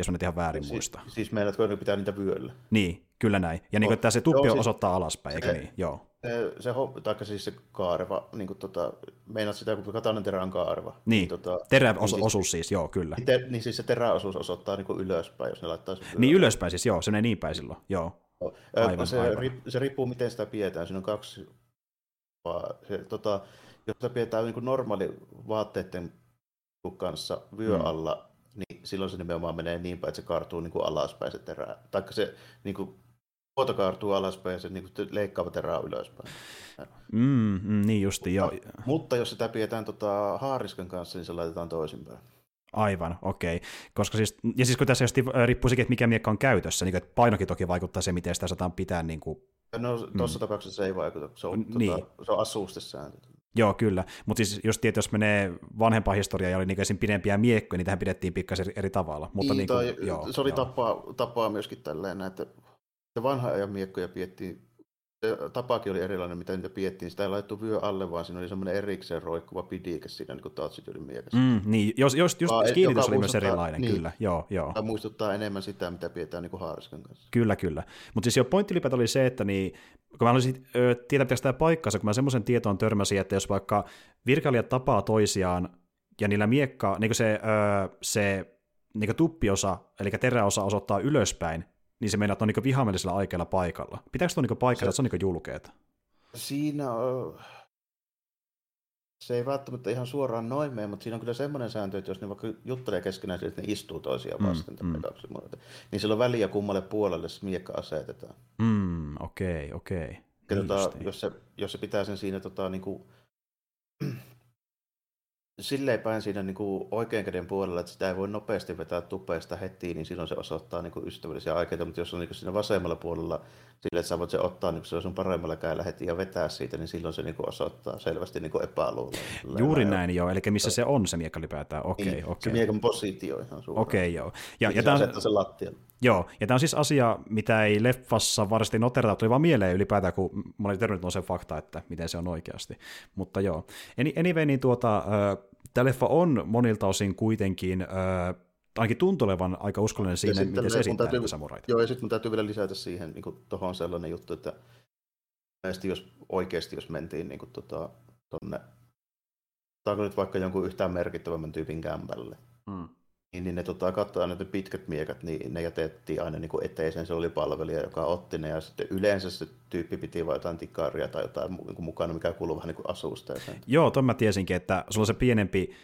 Jos on nyt ihan väärin siis, muista. Siis meidätkö ne pitää niitä vyöllä? Niin, kyllä näin. Ja niin kuin, että se tuppi joo, siis, osoittaa alaspäin, eikö niin? Joo. Se, se taikka siis se kaareva, niin kuin tota, meinaat sitä, kun katanen terä on kaareva. Niin, niin tota, teräosuus niin siis, siis, joo, kyllä. Niin, te, niin siis se teräosuus osoittaa niin kuin ylöspäin, jos ne laittaa sen Niin ylöspäin siis, joo, se menee niin päin silloin, joo. Aivan, se, aivan. Ri, se riippuu, miten sitä pidetään. Siinä on kaksi se, tota, jos sitä pidetään niin normaali vaatteiden kanssa vyö mm. Niin silloin se nimenomaan menee niin päin, että se kaartuu niin kuin alaspäin se terä. Taikka se niin kuin, puota kaartuu alaspäin ja se niin kuin, leikkaava terä on ylöspäin. Mm, mm, niin justi, joo. Mutta jos sitä pidetään tota, haariskan kanssa, niin se laitetaan toisinpäin. Aivan, okei. Okay. Koska siis, ja siis kun tässä just riippuu sekin, että mikä miekka on käytössä, niin että painokin toki vaikuttaa se, miten sitä saadaan pitää niin kuin No tuossa mm. tapauksessa se ei vaikuta, se on, niin. tota, se on asuustesääntö. Joo, kyllä. Mutta siis jos tiedät, jos menee vanhempaa historiaa ja oli niin pidempiä miekkoja, niin tähän pidettiin pikkasen eri, tavalla. Mutta niin, niin kuin, joo, se oli joo. Tapaa, tapaa myöskin tälleen, että vanha ajan miekkoja piettiin tapakin oli erilainen, mitä niitä piettiin. Sitä ei laittu vyö alle, vaan siinä oli semmoinen erikseen roikkuva pidike siinä niin Tatsujodin mielessä. Mm, niin, jos, jos just Vaan, kiinnitys oli myös erilainen, niin, kyllä. Joo, joo. Tämä muistuttaa enemmän sitä, mitä pidetään niin haariskan kanssa. Kyllä, kyllä. Mutta siis jo pointti oli se, että niin, kun mä haluaisin tietää, pitääkö tämä paikkansa, kun mä semmoisen tietoon törmäsin, että jos vaikka virkailijat tapaa toisiaan ja niillä miekka, niin se, öö, se niin tuppiosa, eli teräosa osoittaa ylöspäin, niin se meinaa, että on niin vihamielisellä aikeella paikalla. Pitääkö on niin paikalla, se, että se on niin julkeeta? Siinä on... Se ei välttämättä ihan suoraan noin mene, mutta siinä on kyllä semmoinen sääntö, että jos ne vaikka juttelee keskenään, että ne istuu toisiaan mm, vasten, mm, mm. niin sillä on väliä kummalle puolelle se miekka asetetaan. Mm, okei, okei. Okay. Tota, jos, se, jos se pitää sen siinä tota, niin kuin, silleen päin siinä niin kuin oikean käden puolella, että sitä ei voi nopeasti vetää tupeesta heti, niin silloin se osoittaa niin kuin ystävällisiä aikeita, mutta jos on niin kuin siinä vasemmalla puolella sille, että sä voit se ottaa niin se on sun paremmalla kädellä heti ja vetää siitä, niin silloin se niin kuin osoittaa selvästi niin epäluuloa. Juuri näin joo, eli missä se on se miekka ylipäätään, okei. Okay, niin, okay. Se miekan positio ihan suoraan. Okei, okay, joo. Ja, niin ja tämä on, sen lattialle. Joo, ja tämä on siis asia, mitä ei leffassa varsinaisesti noterata, tuli vaan mieleen ylipäätään, kun mä olin tervenyt se fakta, että miten se on oikeasti. Mutta joo. Anyway, niin tuota, tämä leffa on monilta osin kuitenkin, ainakin tuntuu olevan aika uskollinen siinä, miten se esittää täytyy, samuraita. Joo, ja sitten mun täytyy vielä lisätä siihen niin tuohon sellainen juttu, että jos oikeasti jos mentiin niin kuin, tota, tonne, nyt vaikka jonkun yhtään merkittävämmän tyypin kämpälle, mm niin, niin ne tota, katsotaan ne pitkät miekat, niin ne jätettiin aina niin kuin eteiseen. Se oli palvelija, joka otti ne, ja sitten yleensä se tyyppi piti vain jotain tikaria tai jotain niin mukana, mikä kuuluu vähän niin kuin asusteeseen. Joo, ton mä tiesinkin, että sulla on se pienempi,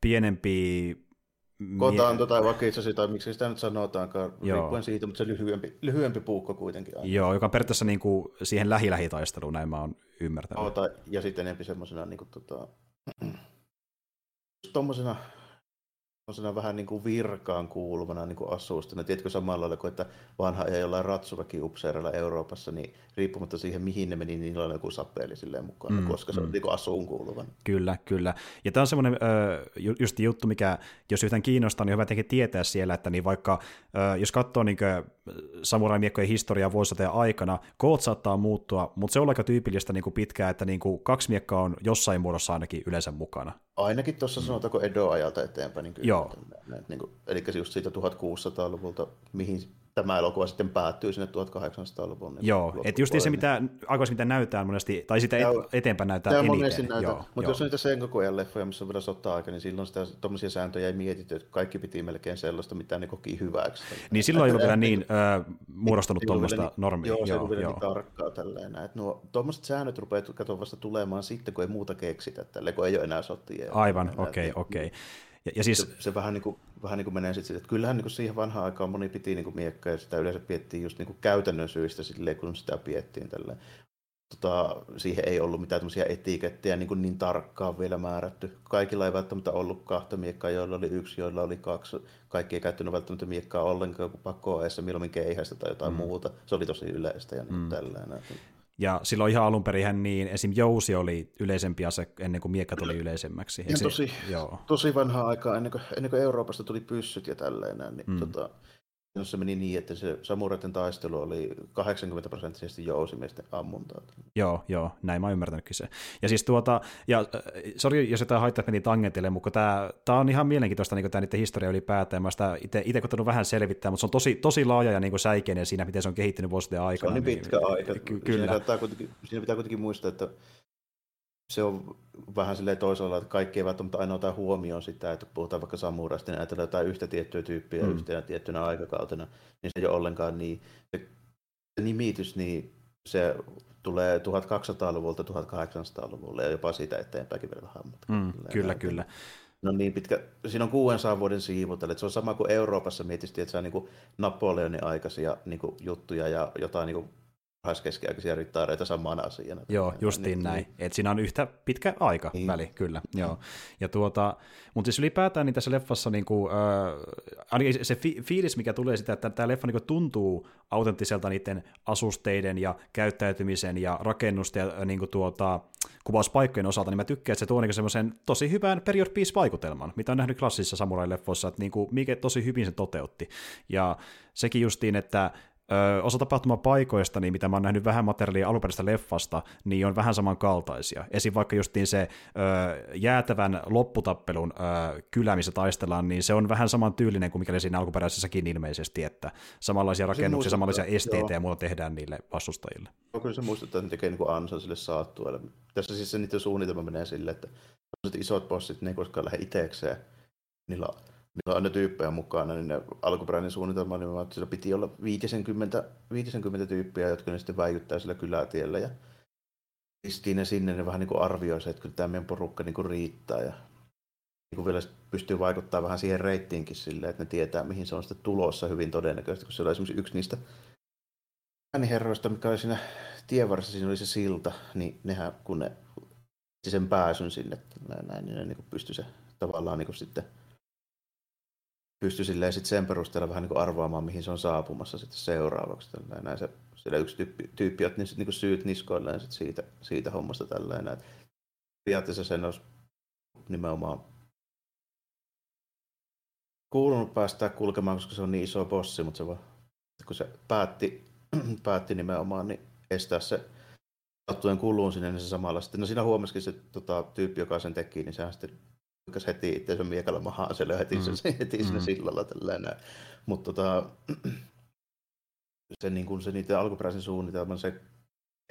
pienempi Kotaanto tai vakitsasi, tai miksi sitä nyt sanotaankaan, Joo. riippuen siitä, mutta se lyhyempi, lyhyempi puukko kuitenkin aina. Joo, joka on periaatteessa niin kuin siihen lähi-lähitaisteluun, näin mä oon ymmärtänyt. Ja sitten enempi semmoisena niin kuin, tota, tuommoisena on vähän niin kuin virkaan kuuluvana niin kuin asuustana. Tiedätkö samalla lailla kuin, että vanha ja jollain ratsuväkiupseerilla Euroopassa, niin riippumatta siihen, mihin ne meni, niin niillä on joku sapeli silleen mukana, mm, koska se on mm. niin kuin asuun kuuluvan. Kyllä, kyllä. Ja tämä on semmoinen äh, just juttu, mikä jos yhtään kiinnostaa, niin on hyvä tietää siellä, että niin vaikka äh, jos katsoo niin samurai-miekkojen historiaa vuosisateen aikana, koot saattaa muuttua, mutta se on aika tyypillistä niin kuin pitkään, että niin kuin kaksi miekkaa on jossain muodossa ainakin yleensä mukana. Ainakin tuossa sanotaanko Edo-ajalta eteenpäin. Niin kyllä, Joo. Niin kuin, eli just siitä 1600-luvulta, mihin tämä elokuva sitten päättyy sinne 1800-luvun. Niin Joo, että just se, mitä aikaisemmin mitä näytetään monesti, tai sitä et, eteenpäin näytetään eniten. Monesti näytä, mutta jos on niitä Sengoku leffoja, missä on vielä sota-aika, niin silloin sitä tuommoisia sääntöjä ei mietitty, että kaikki piti melkein sellaista, mitä ne koki hyväksi. Niin silloin ei ollut vielä niin äh, muodostunut tuommoista niin, normia. Joo, se ei vielä niin tarkkaa tälleen. Että nuo tuommoiset säännöt rupeaa katsoa vasta tulemaan sitten, kun ei muuta keksitä, tälle, kun ei ole enää sotia. Aivan, okei, okay, okei. Okay. Ja, ja siis... se, se vähän niin kuin, vähän niin kuin menee sitten, että kyllähän niin kuin siihen vanhaan aikaan moni piti niin kuin miekkaa ja sitä yleensä piettiin just niin kuin käytännön syistä silleen, kun sitä piettiin tälleen. Tota, siihen ei ollut mitään tämmöisiä etikettejä niin, kuin niin tarkkaan vielä määrätty. Kaikilla ei välttämättä ollut kahta miekkaa, joilla oli yksi, joilla oli kaksi. Kaikki ei käyttänyt välttämättä miekkaa ollenkaan, kun pakko milloin keihästä tai jotain mm. muuta. Se oli tosi yleistä ja niin mm. tällainen. Ja silloin ihan alun perin niin esim. jousi oli yleisempi ase ennen kuin miekka tuli yleisemmäksi. Ja tosi, joo. tosi vanhaa aikaa, ennen kuin, ennen kuin Euroopasta tuli pyssyt ja tälleen. Niin mm. tota, se meni niin, että se samuraiden taistelu oli 80 prosenttisesti jousimiesten ammuntaa. Joo, joo, näin mä oon ymmärtänytkin se. Ja siis tuota, ja äh, sori jos jotain haittaa meni tangentille, mutta tämä, tämä on ihan mielenkiintoista niin tämä niiden historia ylipäätään. Mä sitä itse, itse koittanut vähän selvittää, mutta se on tosi, tosi laaja ja niin kuin säikeinen siinä, miten se on kehittynyt vuosien aikana. Se on niin pitkä niin, aika. Ky- kyllä. Siinä, siinä pitää kuitenkin muistaa, että se on vähän silleen toisella, että kaikki eivät välttämättä aina ota huomioon sitä, että puhutaan vaikka samurasta, niin ajatellaan jotain yhtä tiettyä tyyppiä mm. yhtenä tiettynä aikakautena, niin se ei ole ollenkaan niin. Se, se nimitys, niin se tulee 1200-luvulta 1800-luvulle ja jopa siitä eteenpäinkin vielä vähän mm, Kyllä, ja, kyllä. No niin pitkä, siinä on 600 vuoden siivut, eli se on sama kuin Euroopassa mietittiin, että se on niin Napoleonin aikaisia niin juttuja ja jotain niin keskiaikaisia rittaareita samana asiana. Joo, justiin niin, näin. Niin. Et siinä on yhtä pitkä aika niin. väli, kyllä. Mm. Joo. Ja tuota, mutta siis ylipäätään niin tässä leffassa niinku, äh, se fi- fiilis, mikä tulee sitä, että tämä leffa niinku tuntuu autenttiselta niiden asusteiden ja käyttäytymisen ja rakennusten ja niinku tuota, kuvauspaikkojen osalta, niin mä tykkään, että se tuo niinku semmoisen tosi hyvän period piece-vaikutelman, mitä on nähnyt klassisissa samurai-leffoissa, että niinku, mikä tosi hyvin se toteutti. Ja sekin justiin, että Osa tapahtumapaikoista, niin mitä mä oon nähnyt vähän materiaalia alunperäisestä leffasta, niin on vähän samankaltaisia. Esim. vaikka justiin se ö, jäätävän lopputappelun ö, kylä, missä taistellaan, niin se on vähän saman tyylinen kuin mikä siinä alkuperäisessäkin ilmeisesti, että samanlaisia rakennuksia, samanlaisia esteitä ja muuta tehdään niille vastustajille. No, kyllä se muistuttaa, että ne tekee niin ansa sille saattuelle. Tässä siis se niiden suunnitelma menee silleen, että isot bossit, ne ei koskaan lähde itsekseen. Niillä on niillä on tyyppejä mukana, niin ne alkuperäinen suunnitelma, niin että sillä piti olla 50, 50 tyyppiä, jotka ne sitten väijyttää sillä kylätiellä. Ja pistiin ne sinne, ne vähän niin kuin arvioi se, että kyllä tämä meidän porukka niin kuin riittää. Ja niin kuin vielä pystyy vaikuttaa vähän siihen reittiinkin silleen, että ne tietää, mihin se on sitten tulossa hyvin todennäköisesti, kun se oli esimerkiksi yksi niistä ääniherroista, mikä oli siinä tienvarressa, siinä oli se silta, niin nehän, kun ne sen pääsyn sinne, näin, niin ne niin pystyi se tavallaan niin kuin sitten pystyi silleen sit sen perusteella vähän niin kuin arvaamaan, mihin se on saapumassa sitten seuraavaksi. Tällainen. Näin se, siellä yksi tyyppi, tyyppi otti niin, niin syyt niskoilleen sit siitä, siitä hommasta. Tällainen. Periaatteessa sen olisi nimenomaan kuulunut päästää kulkemaan, koska se on niin iso bossi, mutta se vaan, kun se päätti, päätti nimenomaan niin estää se sattuen kuluun sinne, niin se samalla sitten, no siinä huomasikin se tota, tyyppi, joka sen teki, niin sehän sitten lykkäsi heti itseänsä miekalla mahaan, se heti, mm. se, heti mm. siinä sillalla tällainen. Mutta tota, se, niin kuin se niiden alkuperäisen suunnitelman, se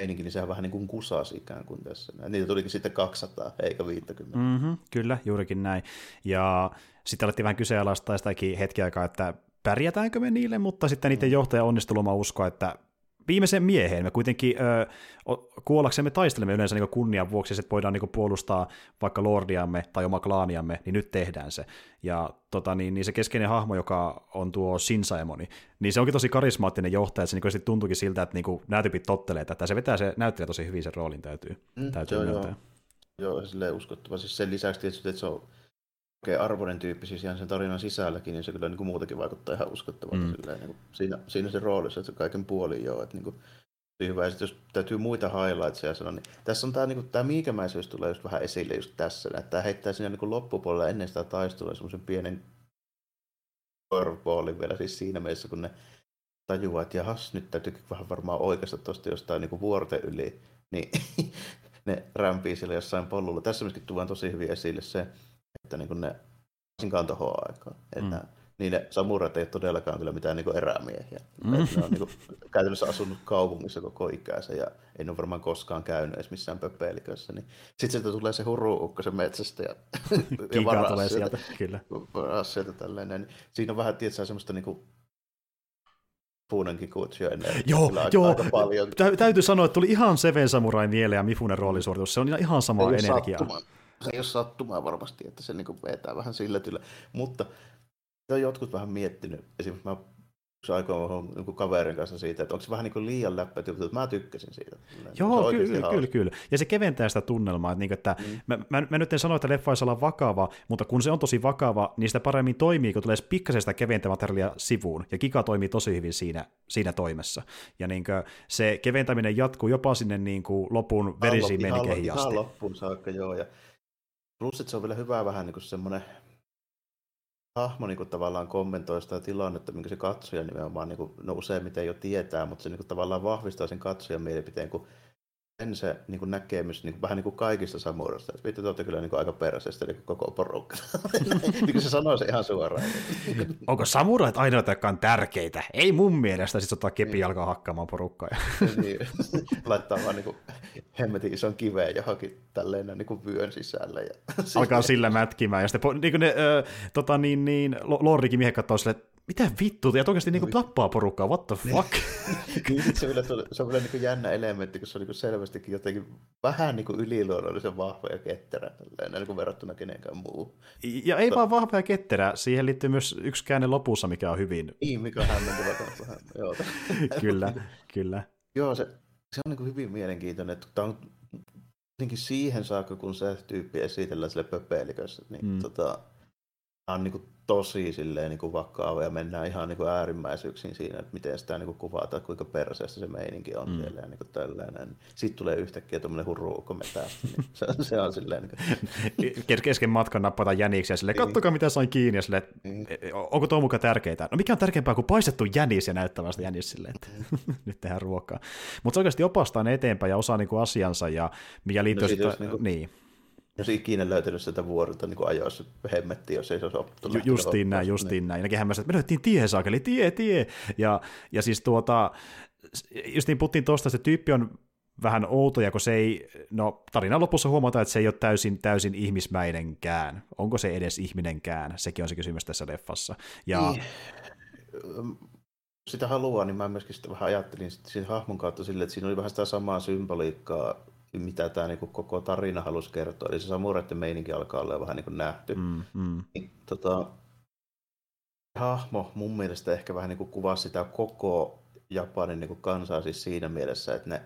meininki, niin sehän vähän niin kuin kusasi ikään kuin tässä. Niitä tulikin sitten 200, eikä 50. Mm-hmm, kyllä, juurikin näin. Ja sitten alettiin vähän kyseenalaistaa sitäkin hetki aikaa, että pärjätäänkö me niille, mutta sitten niiden mm. johtaja onnistui uskoa, että viimeisen mieheen. Me kuitenkin ö, kuollaksemme taistelemme yleensä niin kunnian vuoksi, että voidaan niin voilustaa vaikka lordiamme tai oma klaaniamme, niin nyt tehdään se. Ja tota, niin, niin se keskeinen hahmo, joka on tuo Sinsaemoni, niin se onkin tosi karismaattinen johtaja, että se niin tuntuukin siltä, että niin nämä tyypit tottelee tätä. Se vetää se näyttelijä tosi hyvin sen roolin, täytyy, mm, täytyy joo, joo. joo, silleen uskottava. Siis sen lisäksi tietysti, että se on oikein arvoinen tyyppi siis ihan sen tarinan sisälläkin, niin se kyllä niin kuin muutenkin vaikuttaa ihan uskottavalta mm. silleen, niin kuin siinä, siinä se roolissa, että se kaiken puolin joo, että niin kuin, hyvä. Ja jos täytyy muita highlightsia sanoa, niin tässä on tämä, niin kuin, tämä miikämäisyys tulee just vähän esille just tässä, että tämä heittää siinä niin loppupuolella ennen sitä taistelua semmoisen pienen curveballin vielä siis siinä mielessä, kun ne tajuaa, että jahas, nyt täytyy vähän varmaan oikeasta tuosta jostain niin kuin vuorten yli, niin ne rämpii siellä jossain pollulla. Tässä myöskin tuodaan tosi hyvin esille se, että niin kuin ne varsinkaan tuohon aikaan. Että mm. niin ne samurat ei ole todellakaan kyllä mitään niin erämiehiä. Mm. Ne on niin kuin, käytännössä asunut kaupungissa koko ikänsä ja ei ole varmaan koskaan käynyt edes missään pöpeilikössä. Niin sitten sieltä tulee se huru se metsästä ja, ja varaa tulee sieltä, kyllä. sieltä tällainen. Siinä on vähän tietysti semmoista niin kuin Mifunenkin kutsui ennen. Joo, joo. Aika paljon. Tä, täytyy sanoa, että tuli ihan Seven Samurai mieleen ja Mifunen roolisuoritus. Se on ihan sama energia. Se ei ole sattumaa varmasti, että se niin vetää vähän sillä tyllä. Mutta jotkut vähän miettinyt, esimerkiksi mä aikoin niin kaverin kanssa siitä, että onko se vähän niin liian läppäty, mutta mä tykkäsin siitä. Joo, kyllä, kyllä, kyllä. Ja se keventää sitä tunnelmaa, että, niin, että mm. mä, mä, mä, nyt en sano, että leffa olisi olla vakava, mutta kun se on tosi vakava, niin sitä paremmin toimii, kun tulee pikkasen sitä keventä materiaalia sivuun, ja Kika toimii tosi hyvin siinä, siinä toimessa. Ja niin kuin, se keventäminen jatkuu jopa sinne niin kuin lopun verisiin menikeihin asti. Ihan loppuun saakka, joo. Ja plus, että se on vielä hyvä vähän niin kuin semmoinen hahmo niin kuin, tavallaan kommentoi sitä tilannetta, minkä se katsoja nimenomaan niin kuin, no useimmiten jo tietää, mutta se niin kuin, tavallaan vahvistaa sen katsojan mielipiteen, kun sen se niin kuin näkemys niin kuin, vähän niin kuin kaikista samuroista. Vittu, te olette kyllä niin kuin, aika peräisestä niin koko porukka. niin kuin se sanoo se ihan suoraan. Onko samurait ainoita, jotka on tärkeitä? Ei mun mielestä. Sitten ottaa kepi niin. alkaa hakkaamaan porukkaa. niin. Laittaa vaan niin kuin, hemmetin ison kiveen johonkin tälleen niin kuin vyön sisälle. Ja alkaa sillä mätkimään. Ja sitten niin kuin ne, äh, tota, niin, niin, Lordikin miehet katsoo silleen, mitä vittu, ja oikeasti niinku tappaa porukkaa, what the niin. fuck? niin, se, vielä, se on vielä niin jännä elementti, kun se on niin selvästikin jotenkin vähän niin yliluonnollisen vahva ja ketterä, niin kuin verrattuna kenenkään muu. Ja ei vaan vahva ja ketterä, siihen liittyy myös yksi käänne lopussa, mikä on hyvin... Niin, mikä on hämmentävä vähän. Joo. kyllä, kyllä. Joo, se, se on niin hyvin mielenkiintoinen, että tämä on siihen saakka, kun se tyyppi esitellään sille pöpeilikössä, niin mm. tota, on niin kuin tosi silleen niin kuin vakava ja mennään ihan niin kuin äärimmäisyyksiin siinä, että miten sitä niin kuin kuvataan, kuinka perseestä se meininki on mm. siellä ja niin kuin tällainen. Sitten tulee yhtäkkiä tuommoinen hurruukko metäästä, niin se, se on silleen niin kuin... Kesken matkan nappata jäniksiä ja silleen, kattokaa mitä sain kiinni ja silleen, niin. E, onko tuo mukaan tärkeää? No mikä on tärkeämpää kuin paistettu jänis ja näyttävästi jänis silleen, että nyt tehdään ruokaa. Mutta se oikeasti opastaa ne eteenpäin ja osaa niin kuin asiansa ja mikä liittyy no, sitä, niin, kuin... niin jos ikinä löytänyt sitä vuorilta niin ajoissa hemmetti, jos ei se olisi opttu. Ju, justiin näin, justiin niin. näin. Ja nekin hämmästä, että me löytiin tie saakeli, tie, tie. Ja, ja siis tuota, just niin puhuttiin tuosta, se tyyppi on vähän outo, ja kun se ei, no tarinan lopussa huomataan, että se ei ole täysin, täysin ihmismäinenkään. Onko se edes ihminenkään? Sekin on se kysymys tässä leffassa. Ja... Niin. Sitä haluaa, niin mä myöskin sitä vähän ajattelin siinä hahmon kautta silleen, että siinä oli vähän sitä samaa symboliikkaa mitä tämä niin koko tarina halusi kertoa. Eli se samuraiden meininki alkaa olla vähän niin kuin nähty. Mm, mm. Niin, tota, hahmo mun mielestä ehkä vähän niin kuin kuvasi sitä koko Japanin niin kuin kansaa siis siinä mielessä, että ne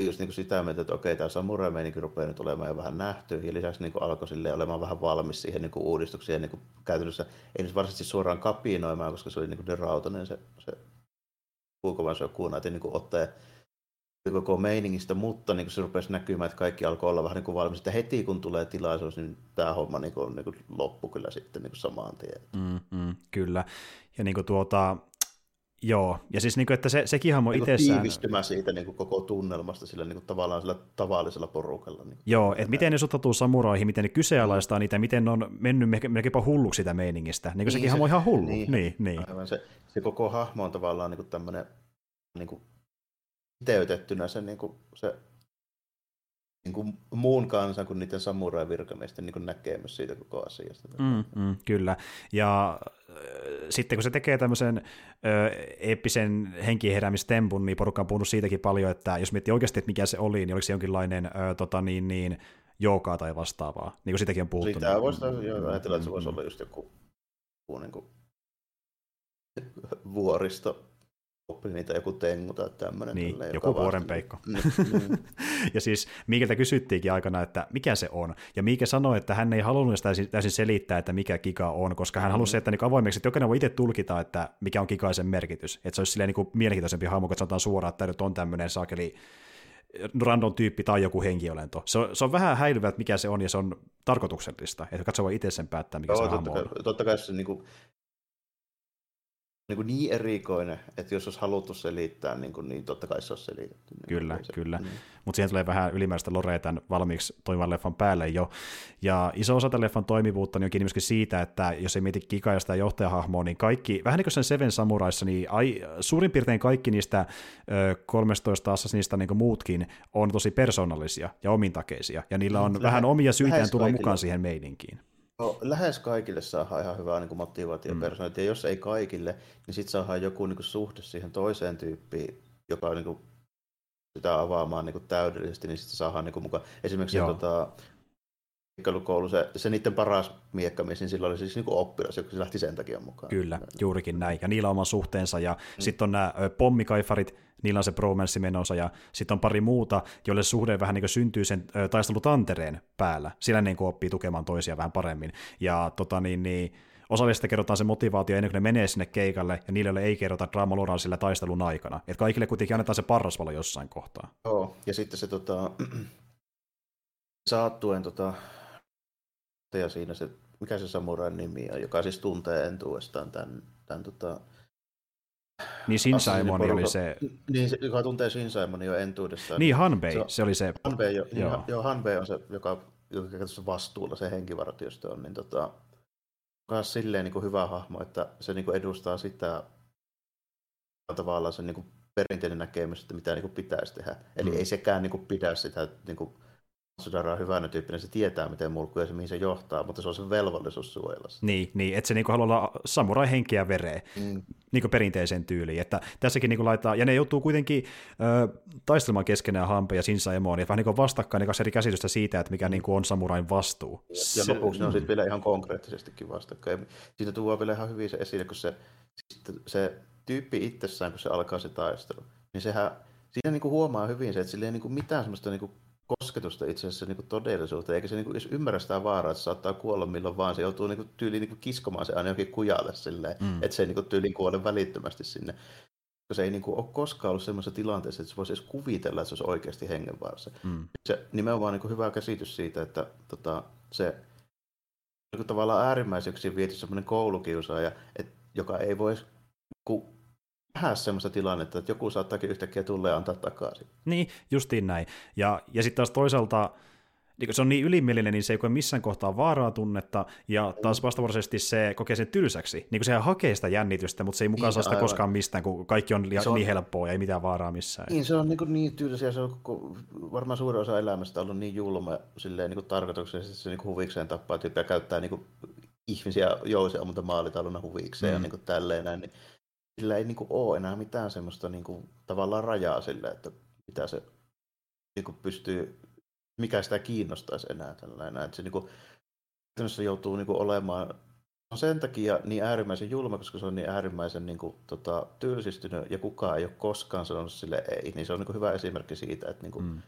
niin just niin kuin sitä mieltä, että okei, tämä samurai meininki rupeaa nyt olemaan jo vähän nähty, ja lisäksi niin kuin alkoi olemaan vähän valmis siihen niin kuin uudistuksiin, ja niin kuin käytännössä ei nyt varsinaisesti suoraan kapinoimaan, koska se oli niin, kuin niin rautainen se, se kuukovan se kuuna, niin kuin ottaa koko meiningistä, mutta niin se rupesi näkymään, että kaikki alkoi olla vähän niin kuin valmis. Että heti kun tulee tilaisuus, niin tämä homma niin kuin, niin kuin loppu kyllä sitten niin kuin samaan tien. Mm, mm, kyllä. Ja niin kuin tuota, Joo, ja siis niin kuin, että se, sekin hahmo niin itsessään... Tiivistymä siitä niin kuin koko tunnelmasta sillä niin kuin tavallaan sillä tavallisella porukalla. Niin Joo, että miten ne suhtautuu samuraihin, miten ne kyseenalaistaa niitä, miten ne on mennyt melkeinpä hulluksi sitä meiningistä. Niin kuin niin, sekin se, hahmo on ihan hullu. Niin, niin, niin. Aivan, se, se koko hahmo on tavallaan niin kuin tämmöinen niin kuin kiteytettynä se, niin kuin, se niin kuin muun kansan kuin niiden samurai-virkamiesten niin näkemys siitä koko asiasta. Mm, mm, kyllä. Ja äh, sitten kun se tekee tämmöisen äh, eeppisen henkiheräämistempun, niin porukka on puhunut siitäkin paljon, että jos miettii oikeasti, että mikä se oli, niin oliko se jonkinlainen äh, tota, niin, niin, joukaa tai vastaavaa, niin kuin sitäkin on puhuttu. Sitä voisi ajatella, että se voisi olla just joku, joku niin kuin, vuoristo oppi niitä joku tengu tai tämmöinen. Niin, tälleen, joku vuorenpeikko. Mm, ja siis Miikeltä kysyttiinkin aikana, että mikä se on. Ja Miike sanoi, että hän ei halunnut täysin, täysin selittää, että mikä giga on, koska hän halusi, mm. että niin avoimeksi, että jokainen voi itse tulkita, että mikä on gigaisen merkitys. Että se olisi silleen niin kuin mielenkiintoisempi hahmo, kun sanotaan suoraan, että nyt on tämmöinen saakeli random tyyppi tai joku henkiolento. Se on, se on vähän häilyvä, että mikä se on, ja se on tarkoituksellista, että katso voi itse sen päättää, mikä Joo, se totta, kai, on. Totta kai se niin kuin, niin, kuin niin erikoinen, että jos olisi haluttu selittää, niin, kuin, niin totta kai se olisi selitetty. Niin kyllä, se, kyllä. Mm. Mutta siihen tulee vähän ylimääräistä lorea tämän valmiiksi toimivan leffan päälle jo. Ja iso osa tämän leffan toimivuutta niin on kiinni myöskin siitä, että jos ei mieti Kika ja sitä johtajahahmoa, niin kaikki, vähän niin kuin sen Seven Samuraissa, niin ai, suurin piirtein kaikki niistä ö, 13 niistä niin muutkin on tosi persoonallisia ja omintakeisia, ja niillä on Lähe, vähän omia syitä tulla mukaan siihen meininkiin. No, lähes kaikille saadaan ihan hyvää niin motivaatio mm. ja jos ei kaikille, niin sitten saadaan joku niin kuin, suhde siihen toiseen tyyppiin, joka niin kuin, sitä avaamaan niin kuin, täydellisesti, niin sitten saadaan niin kuin, mukaan. Esimerkiksi tota, koulu, se, se niiden paras miekkamies, niin sillä oli siis niinku oppilas, joka lähti sen takia mukaan. Kyllä, juurikin näin. Ja niillä on oma suhteensa. Ja mm. sitten on nämä pommikaifarit, niillä on se bromance menossa. Ja sitten on pari muuta, joille suhde vähän niin syntyy sen taistelutantereen päällä. Sillä niin oppii tukemaan toisia vähän paremmin. Ja tota niin, niin osalle sitä kerrotaan se motivaatio ennen kuin ne menee sinne keikalle, ja niille ei kerrota draamaloraa sillä taistelun aikana. Että kaikille kuitenkin annetaan se parrasvalo jossain kohtaa. Joo, ja sitten se tota, saattuen tota, ja siinä se, mikä se samurain nimi on, joka siis tuntee entuudestaan tämän, tämän tota, niin Shinsaimoni oli se... Niin, joka tuntee Shinsaimoni jo entuudestaan. Niin, Hanbei, se, se oli se... Hanbei, jo, niin, joo. joo, Hanbei on se, joka, joka vastuulla se henkivartiosto on, niin tota, myös silleen niin kuin hyvä hahmo, että se niin kuin edustaa sitä tavallaan se niin kuin perinteinen näkemys, että mitä niin kuin pitäisi tehdä. Eli mm. ei sekään niin kuin pidä sitä niin kuin Sudara on hyvänä tyyppinen, se tietää, miten mulkkuja se, mihin se johtaa, mutta se on se velvollisuus suojella. Niin, niin että se niinku haluaa olla samurai henkiä vereä, mm. niinku perinteiseen tyyliin. Että tässäkin niinku laittaa, ja ne joutuu kuitenkin ö, taistelemaan keskenään Hampe ja Shinsa Emoon, ja vähän niinku vastakkain niin eri käsitystä siitä, että mikä mm. niinku on samurain vastuu. Ja, se, ja lopuksi mm. ne on sitten vielä ihan konkreettisestikin vastakkain. Siitä tuo vielä ihan hyvin se esille, kun se, se tyyppi itsessään, kun se alkaa se taistelu, niin sehän, siinä niinku huomaa hyvin se, että sillä ei niinku mitään semmoista niinku kosketusta itse asiassa niin todellisuuteen, eikä se niin kuin, edes ymmärrä sitä vaaraa, että saattaa kuolla milloin vaan, se joutuu niin kuin, tyyliin niin kuin, kiskomaan se aina johonkin kujalle silleen, mm. että se ei niin kuin, tyyliin kuole välittömästi sinne. Koska se ei niin kuin, ole koskaan ollut sellaisessa tilanteessa, että se voisi edes kuvitella, että se olisi oikeasti hengenvaarassa. Mm. Se nimenomaan niin kuin, hyvä käsitys siitä, että tota, se niin kuin, tavallaan äärimmäiseksi viety sellainen koulukiusaaja, että, joka ei voisi nähdä semmoista tilannetta, että joku saattaakin yhtäkkiä tulla ja antaa takaisin. Niin, justiin näin. Ja, ja sitten taas toisaalta niin se on niin ylimielinen, niin se ei koe missään kohtaa vaaraa tunnetta, ja taas vastavuoroisesti se kokee sen tylsäksi. Niin kuin se hakee sitä jännitystä, mutta se ei mukaan niin, saa sitä aivan. koskaan mistään, kun kaikki on, li- on niin helppoa ja ei mitään vaaraa missään. Niin, se on niin, kuin niin tylsä, se on koko, varmaan suurin osa elämästä ollut niin julma silleen, niin kuin tarkoituksellisesti, että se niin kuin huvikseen tappaa tyyppiä käyttää niin kuin ihmisiä jousia mutta maalitaluna huvikseen mm. ja niin kuin tälleen näin. Niin sillä ei niin kuin, ole enää mitään semmoista niin kuin, tavallaan rajaa sille, että mitä se niin kuin, pystyy, mikä sitä kiinnostaisi enää tällainen. Että se niin kuin, joutuu niin kuin, olemaan on sen takia niin äärimmäisen julma, koska se on niin äärimmäisen niin kuin, tota, tylsistynyt ja kukaan ei ole koskaan sanonut sille ei. Niin se on niin kuin, hyvä esimerkki siitä, että niin kuin, mm.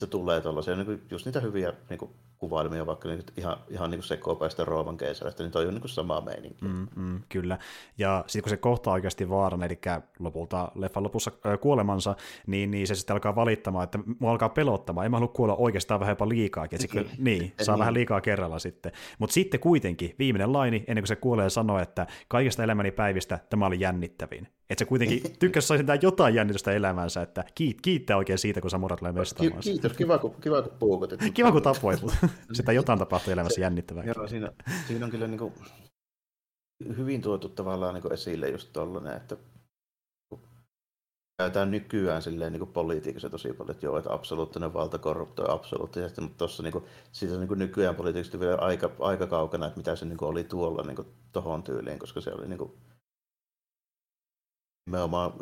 Se tulee tuollaisia, niin kuin, just niitä hyviä niin kuin, kuvailmia vaikka niin ihan, ihan niin sekopäistä Rooman keisarista, niin toi on niin kuin sama meininki. Mm, mm, kyllä. Ja sitten kun se kohtaa oikeasti vaaran, eli lopulta leffan lopussa äh, kuolemansa, niin, niin se sitten alkaa valittamaan, että mua alkaa pelottamaan, en mä halua kuolla oikeastaan vähän jopa liikaakin. Että se, niin, niin, saa niin. vähän liikaa kerralla sitten. Mutta sitten kuitenkin viimeinen laini, ennen kuin se kuolee, sanoo, että kaikista elämäni päivistä tämä oli jännittävin. Että se kuitenkin tykkäsi saisi jotain jännitystä elämänsä, että kiit, kiittää oikein siitä, kun Samurat tulee mestaamaan. Kiitos, kiva kun, kiva kun puukotit. Kiva kun tapoit, sitä jotain tapahtuu elämässä jännittävää. Joo, siinä, siinä on kyllä niin kuin hyvin tuotu tavallaan niin kuin esille just tollainen, että käytetään nykyään silleen niin politiikassa tosi paljon, että joo, että absoluuttinen valta korruptoi absoluuttisesti, mutta tuossa niin kuin, siitä on niin kuin nykyään politiikasta vielä aika, aika kaukana, että mitä se niin kuin oli tuolla niin tuohon tyyliin, koska se oli niin kuin, nimenomaan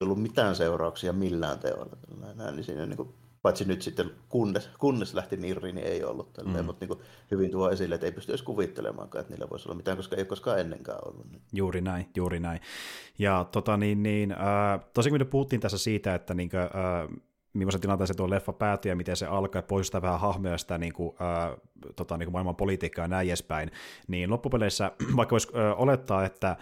ollut mitään seurauksia millään teolla. Näin, niin siinä niin kuin, Paitsi nyt sitten, kunnes, kunnes lähti Nirri, niin ei ollut tälleen, mm. mutta niin hyvin tuo esille, että ei pysty edes kuvittelemaan, että niillä voisi olla mitään, koska ei ole koskaan ennenkään ollut. Niin. Juuri näin, juuri näin. Ja tota, niin, niin, äh, tosiaan kun me puhuttiin tässä siitä, että niin kuin, äh, millaisen tilanteeseen tuo leffa päätyi ja miten se alkaa, poistaa vähän hahmoja sitä niin kuin, ää, tota, niin kuin maailman politiikkaa ja näin edespäin, niin loppupeleissä, vaikka voisi ää, olettaa, että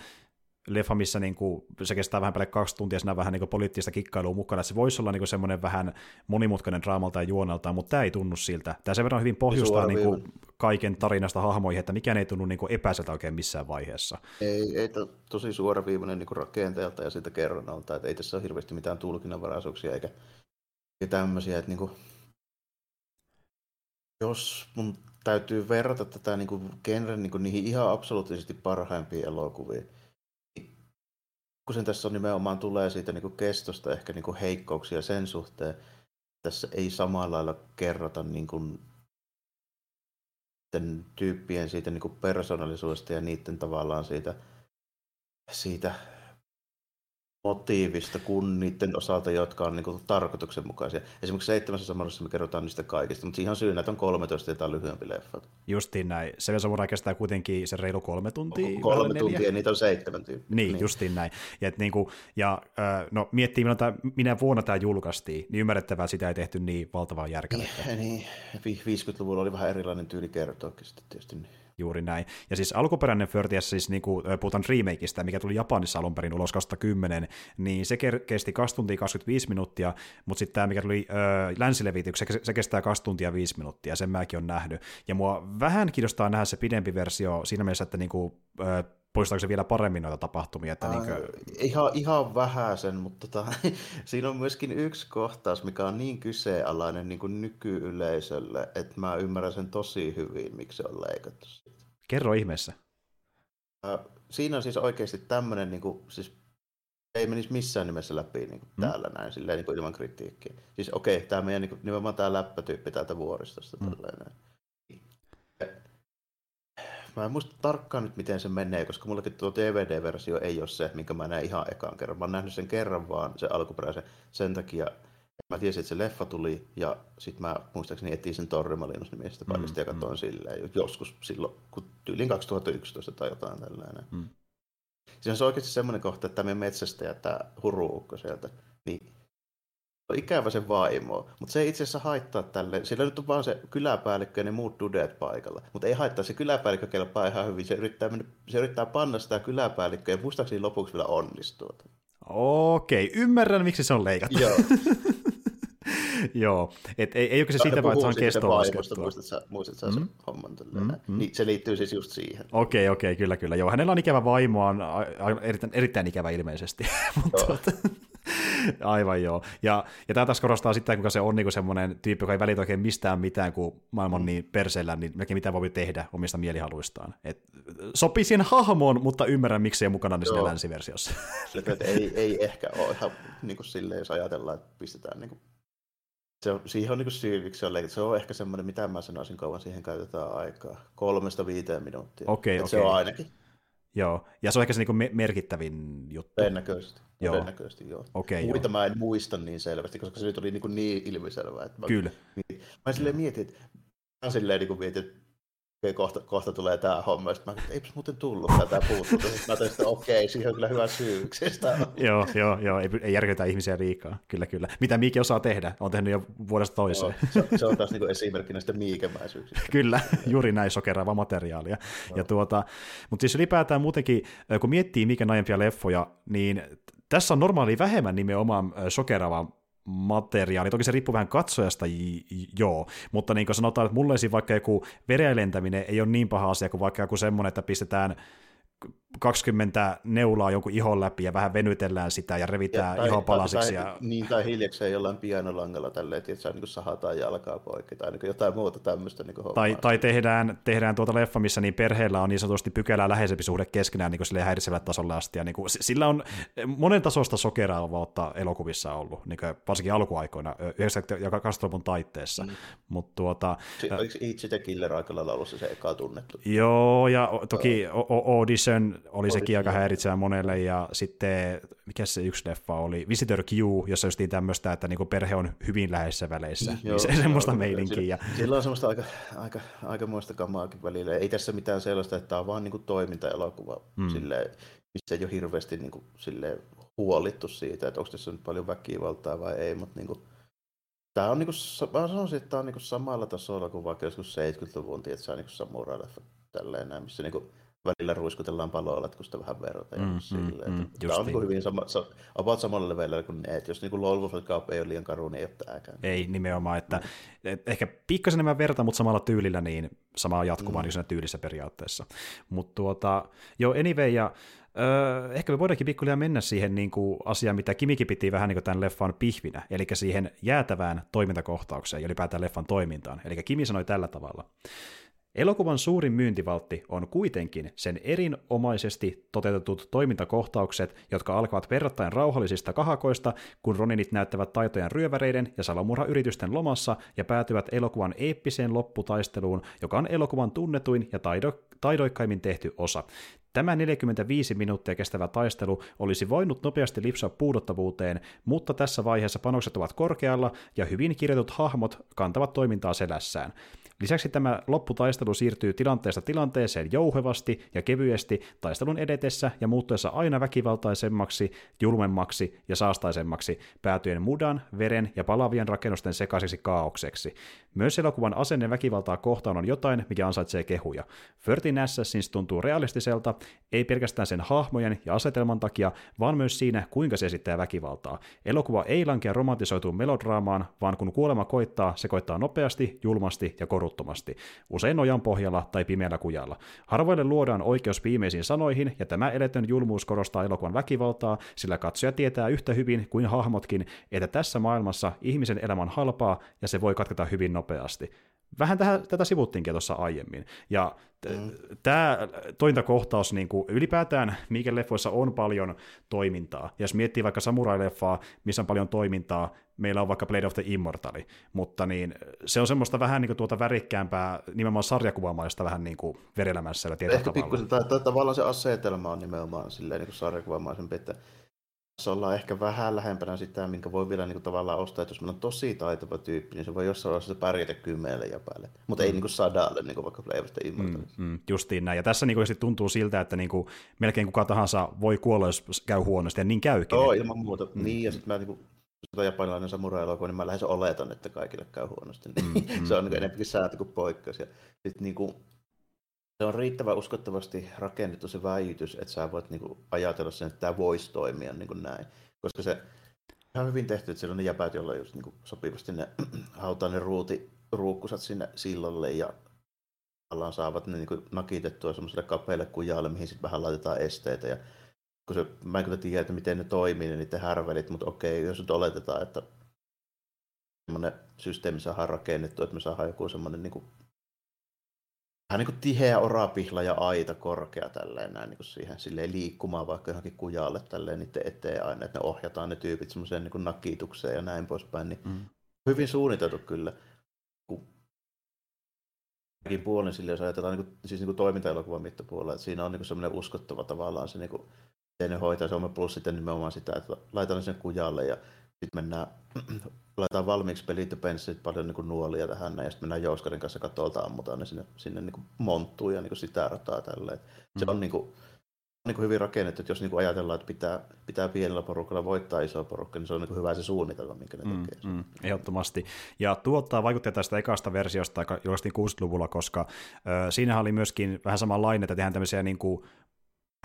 leffa, missä niin kuin, se kestää vähän päälle kaksi tuntia, siinä vähän niin kuin poliittista kikkailua mukana, että se voisi olla niin kuin semmoinen vähän monimutkainen draamalta ja juonelta, mutta tämä ei tunnu siltä. Tämä sen verran hyvin pohjustaa niin kuin, kaiken tarinasta hahmoihin, että mikään ei tunnu niin kuin epäiseltä oikein missään vaiheessa. Ei, ei to, tosi suoraviivainen niin rakenteelta ja siitä kerronnalta, että ei tässä ole hirveästi mitään tulkinnanvaraisuuksia eikä ja tämmöisiä, että niinku, jos mun täytyy verrata tätä niinku genren niinku niihin ihan absoluuttisesti parhaimpiin elokuviin, niin kun sen tässä on nimenomaan tulee siitä niinku kestosta ehkä niinku heikkouksia sen suhteen, tässä ei samalla lailla kerrota niinku tyyppien siitä niinku persoonallisuudesta ja niiden tavallaan siitä, siitä motiivista kuin niiden osalta, jotka on niin tarkoituksenmukaisia. Esimerkiksi seitsemässä samanlaisessa me kerrotaan niistä kaikista, mutta ihan syynä, että on 13 ja lyhyempi leffa. Justiin näin. Se Samurai kestää kuitenkin se reilu kolme tuntia. Kolme tuntia ja niitä on seitsemän tyyppiä. Niin, niin, justiin näin. Ja, et, niin kuin, ja no, miettii, milloin tämä, minä vuonna tämä julkaistiin, niin ymmärrettävää sitä ei tehty niin valtavaa järkeä. Niin, 50-luvulla oli vähän erilainen tyyli kertoakin sitten tietysti. Niin. Juuri näin. Ja siis alkuperäinen Förtias, siis niin kuin, puhutaan remakeista, mikä tuli Japanissa alun perin ulos 2010, niin se kesti 2 tuntia 25 minuuttia, mutta sitten tämä, mikä tuli äh, länsilevityksi, se, se kestää 2 tuntia 5 minuuttia, sen mäkin on nähnyt. Ja mua vähän kiinnostaa nähdä se pidempi versio siinä mielessä, että niin kuin, äh, poistaako se vielä paremmin noita tapahtumia? Että niin kuin... ihan, ihan vähäisen, mutta tota, siinä on myöskin yksi kohtaus, mikä on niin kyseenalainen niin kuin nykyyleisölle, että mä ymmärrän sen tosi hyvin, miksi se on leikattu. Kerro ihmeessä. Siinä on siis oikeasti tämmöinen, niin kuin, siis ei menisi missään nimessä läpi niin kuin hmm. täällä näin, silleen, niin kuin ilman kritiikkiä. Siis okei, okay, tämä meidän niin kuin, nimenomaan tämä läppätyyppi täältä vuoristosta. Hmm. Tällainen mä en muista tarkkaan nyt, miten se menee, koska mullakin tuo DVD-versio ei ole se, minkä mä näen ihan ekaan kerran. Mä oon nähnyt sen kerran vaan, se alkuperäisen, sen takia, mä tiesin, että se leffa tuli, ja sitten mä muistaakseni etin sen Torremalinos nimisestä paikasta, mm, ja katsoin mm. silleen joskus silloin, kun tyyliin 2011 tai jotain tällainen. Mm. On se oikeasti semmoinen kohta, että tämä metsästäjä, tämä huruukko sieltä, niin on ikävä se vaimo, mutta se ei itse asiassa haittaa tälle. Sillä nyt on vaan se kyläpäällikkö ja ne muut dudet paikalla. Mutta ei haittaa, se kyläpäällikkö kelpaa ihan hyvin. Se yrittää, mennä, se yrittää panna sitä kyläpäällikköä ja muistaakseni lopuksi vielä onnistuu. Okei, ymmärrän miksi se on leikattu. Joo. Joo, et ei, ei ole se siitä vaan, että se on kestoa laskettua. Muistatko, muistatko mm. homman mm. Mm. Niin se liittyy siis just siihen. Okei, okay, okei, okay, kyllä, kyllä. Joo, hänellä on ikävä vaimo, on erittäin, erittäin ikävä ilmeisesti. Mutta tuota, Aivan joo. Ja, ja tämä taas korostaa sitä, kuinka se on niinku semmoinen tyyppi, joka ei välitä oikein mistään mitään, kun maailma on mm. niin perseellä, niin melkein mitä voi tehdä omista mielihaluistaan. Et, sopii siihen hahmoon, mutta ymmärrän, miksi ei mukana niin länsiversiossa. ei, ei ehkä ole ihan niin kuin silleen, jos ajatellaan, että pistetään niin kuin se on, siihen on niin syy, miksi se on leikattu. Se on ehkä semmoinen, mitä mä sanoisin, kauan siihen käytetään aikaa. Kolmesta viiteen minuuttia. Okei, okay, okay. Se on ainakin. Joo, ja se on ehkä se niin merkittävin juttu. Todennäköisesti. Joo. Todennäköisesti, joo. Okay, Muita joo. mä en muista niin selvästi, koska se nyt oli niin, niin ilmiselvää. Että mä, Kyllä. Niin, mä silleen mietin, että mä silleen niin mietin, että kohta, kohta tulee tämä homma, sitten mä eipäs muuten tullut tätä puuttua. Sitten mä tein, että okei, siihen on kyllä hyvä syy. joo, joo, joo, ei, ei järkytä ihmisiä liikaa, kyllä, kyllä. Mitä Miike osaa tehdä, on tehnyt jo vuodesta toiseen. Joo, se, se, on taas niin esimerkki näistä miikemäisyyksistä. kyllä, juuri näin sokeraava materiaalia. Ja tuota, mutta siis ylipäätään muutenkin, kun miettii Miiken aiempia leffoja, niin tässä on normaali vähemmän nimenomaan sokeraavaa materiaali. Toki se riippuu vähän katsojasta, joo, mutta niin kuin sanotaan, että mulle vaikka joku verenlentäminen ei ole niin paha asia kuin vaikka joku semmoinen, että pistetään 20 neulaa jonkun ihon läpi ja vähän venytellään sitä ja revitään ja, palasiksi. Tai, ja... Niin, tai hiljakseen jollain pianolangalla tälleen, että saa niin sahataan jalkaa poikki tai niin jotain muuta tämmöistä niin Tai, tai tehdään, tehdään tuota leffa, missä niin perheellä on niin sanotusti pykälää läheisempi suhde keskenään niin kuin häiritsevällä tasolla asti. Ja niin kuin, sillä on monen tasosta sokeraavuutta elokuvissa ollut, niin kuin, varsinkin alkuaikoina, 90- ja 2000-luvun taitteessa. Mm. Mut, tuota, Oliko Eat the Killer aika lailla ollut se, se eka tunnettu? Joo, ja toki. Audition oli sekin aika häiritsevä monelle, ja sitten, mikä se yksi leffa oli, Visitor Q, jossa justiin tämmöistä, että niinku perhe on hyvin läheisissä väleissä, niin, joo, se, semmoista meilinkiä. Sillä, sillä on semmoista aika, aika, aika muista kamaakin välillä, ei tässä mitään sellaista, että tämä on vaan niinku toimintaelokuva, mm. silleen, missä ei ole hirveästi niinku, silleen, huolittu siitä, että onko tässä nyt paljon väkivaltaa vai ei, mutta niinku, Tämä on niinku, mä sanoisin, että tämä on niinku samalla tasolla kuin vaikka joskus 70-luvun, että se on niinku samurai-leffa tälleen näin, missä niinku välillä ruiskutellaan palolatkusta vähän verta. Ja mm, silleen, mm, mm, tämä on niinku hyvin sama, sa, about samalla leveillä kuin ne, että jos niinku Lolvus Cup ei ole liian karu, niin ei ole tämäkään. Ei nimenomaan, että mm. et ehkä pikkasen enemmän verta, mutta samalla tyylillä, niin samaa jatkuvaa mm. niin tyylissä periaatteessa. Mutta tuota, joo, anyway, ja Öö, ehkä me voidaankin pikkuhiljaa mennä siihen niin kuin asiaan, mitä Kimikin piti vähän niin kuin tämän leffan pihvinä, eli siihen jäätävään toimintakohtaukseen ja ylipäätään leffan toimintaan. Eli Kimi sanoi tällä tavalla. Elokuvan suurin myyntivaltti on kuitenkin sen erinomaisesti toteutetut toimintakohtaukset, jotka alkavat verrattain rauhallisista kahakoista, kun Roninit näyttävät taitojen ryöväreiden ja salomurhayritysten lomassa ja päätyvät elokuvan eeppiseen lopputaisteluun, joka on elokuvan tunnetuin ja taido- taidoikkaimmin tehty osa. Tämä 45 minuuttia kestävä taistelu olisi voinut nopeasti lipsua puudottavuuteen, mutta tässä vaiheessa panokset ovat korkealla ja hyvin kirjoitut hahmot kantavat toimintaa selässään. Lisäksi tämä lopputaistelu siirtyy tilanteesta tilanteeseen jouhevasti ja kevyesti taistelun edetessä ja muuttuessa aina väkivaltaisemmaksi, julmemmaksi ja saastaisemmaksi, päätyen mudan, veren ja palavien rakennusten sekaiseksi kaaukseksi. Myös elokuvan asenne väkivaltaa kohtaan on jotain, mikä ansaitsee kehuja. Thirteen Assassins tuntuu realistiselta, ei pelkästään sen hahmojen ja asetelman takia, vaan myös siinä, kuinka se esittää väkivaltaa. Elokuva ei lankea romantisoituun melodraamaan, vaan kun kuolema koittaa, se koittaa nopeasti, julmasti ja koruttomasti, usein nojan pohjalla tai pimeällä kujalla. Harvoille luodaan oikeus viimeisiin sanoihin, ja tämä eletön julmuus korostaa elokuvan väkivaltaa, sillä katsoja tietää yhtä hyvin kuin hahmotkin, että tässä maailmassa ihmisen elämä on halpaa, ja se voi katketa hyvin nopeasti. Vähän tähän, tätä sivuttiinkin tuossa aiemmin. Ja mm. tämä toimintakohtaus niin kuin ylipäätään, mikä leffoissa on paljon toimintaa. Ja jos miettii vaikka samurai-leffaa, missä on paljon toimintaa, meillä on vaikka Blade of the Immortali, mutta niin, se on semmoista vähän niin kuin tuota värikkäämpää, nimenomaan sarjakuvamaista vähän niin kuin verelämässä Ehkä pikkusen, tai, tai, tavallaan se asetelma on nimenomaan silleen niin sarjakuvamaisempi, että se ollaan ehkä vähän lähempänä sitä, minkä voi vielä niin kuin, tavallaan ostaa, että jos meillä on tosi taitava tyyppi, niin se voi jossain vaiheessa pärjätä kymmenelle ja päälle, mutta mm. ei niin kuin sadalle, niin kuin vaikka Flavorista mm, mm, justiin näin, ja tässä niin kuin, tuntuu siltä, että niin kuin, melkein kuka tahansa voi kuolla, jos käy huonosti, ja niin käykin. Joo, ilman muuta. Mm. Niin, ja sitten mä niin kuin, sitä japanilainen samurai-elokuva, niin mä lähes oletan, että kaikille käy huonosti. Mm, mm, se on niin enemmänkin sääntö kuin poikkeus. Ja sitten niin kuin, se on riittävän uskottavasti rakennettu se väijytys, että sä voit niinku ajatella sen, että tämä voisi toimia niin kuin näin. Koska se on hyvin tehty, että siellä on ne jäpät, joilla just niinku sopivasti ne hautaa ne ruuti, ruukkusat sinne sillalle ja ollaan saavat ne niinku nakitettua semmoiselle kapeille kujalle, mihin sitten vähän laitetaan esteitä. Ja kun se, mä en kyllä tiedä, että miten ne toimii, ne niiden härvelit, mutta okei, jos nyt oletetaan, että semmoinen systeemi saadaan rakennettu, että me saadaan joku semmoinen niin vähän niin kuin tiheä orapihla ja aita korkea tälleen näin niin kuin siihen silleen liikkumaan vaikka johonkin kujalle tälleen niiden eteen aina, että ne ohjataan ne tyypit semmoiseen niin nakitukseen ja näin poispäin, niin mm. hyvin suunniteltu kyllä. Kun puolen sille, jos ajatellaan niin kuin, siis niin kuin toimintaelokuvan mittapuolella, että siinä on niin semmoinen uskottava tavallaan se, niin kuin, miten ne hoitaa se plus sitten nimenomaan sitä, että laitetaan sen kujalle ja sitten mennään, laitetaan valmiiksi pelit ja penssit, paljon niin kuin nuolia tähän, ja sitten mennään Jouskarin kanssa katolta, ammutaan ne sinne, sinne niin kuin monttuun ja niin kuin sitä rataa tälleen. Se mm. on niin kuin, niin kuin hyvin rakennettu, että jos niin kuin ajatellaan, että pitää, pitää pienellä porukalla voittaa iso porukka, niin se on niin kuin hyvä se suunnitelma, minkä ne mm, tekee. Mm, ehdottomasti. Ja tuottaa vaikuttaa tästä ekasta versiosta, joka julkaistiin 60-luvulla, koska äh, siinähän oli myöskin vähän samanlainen, että tehdään tämmöisiä niin kuin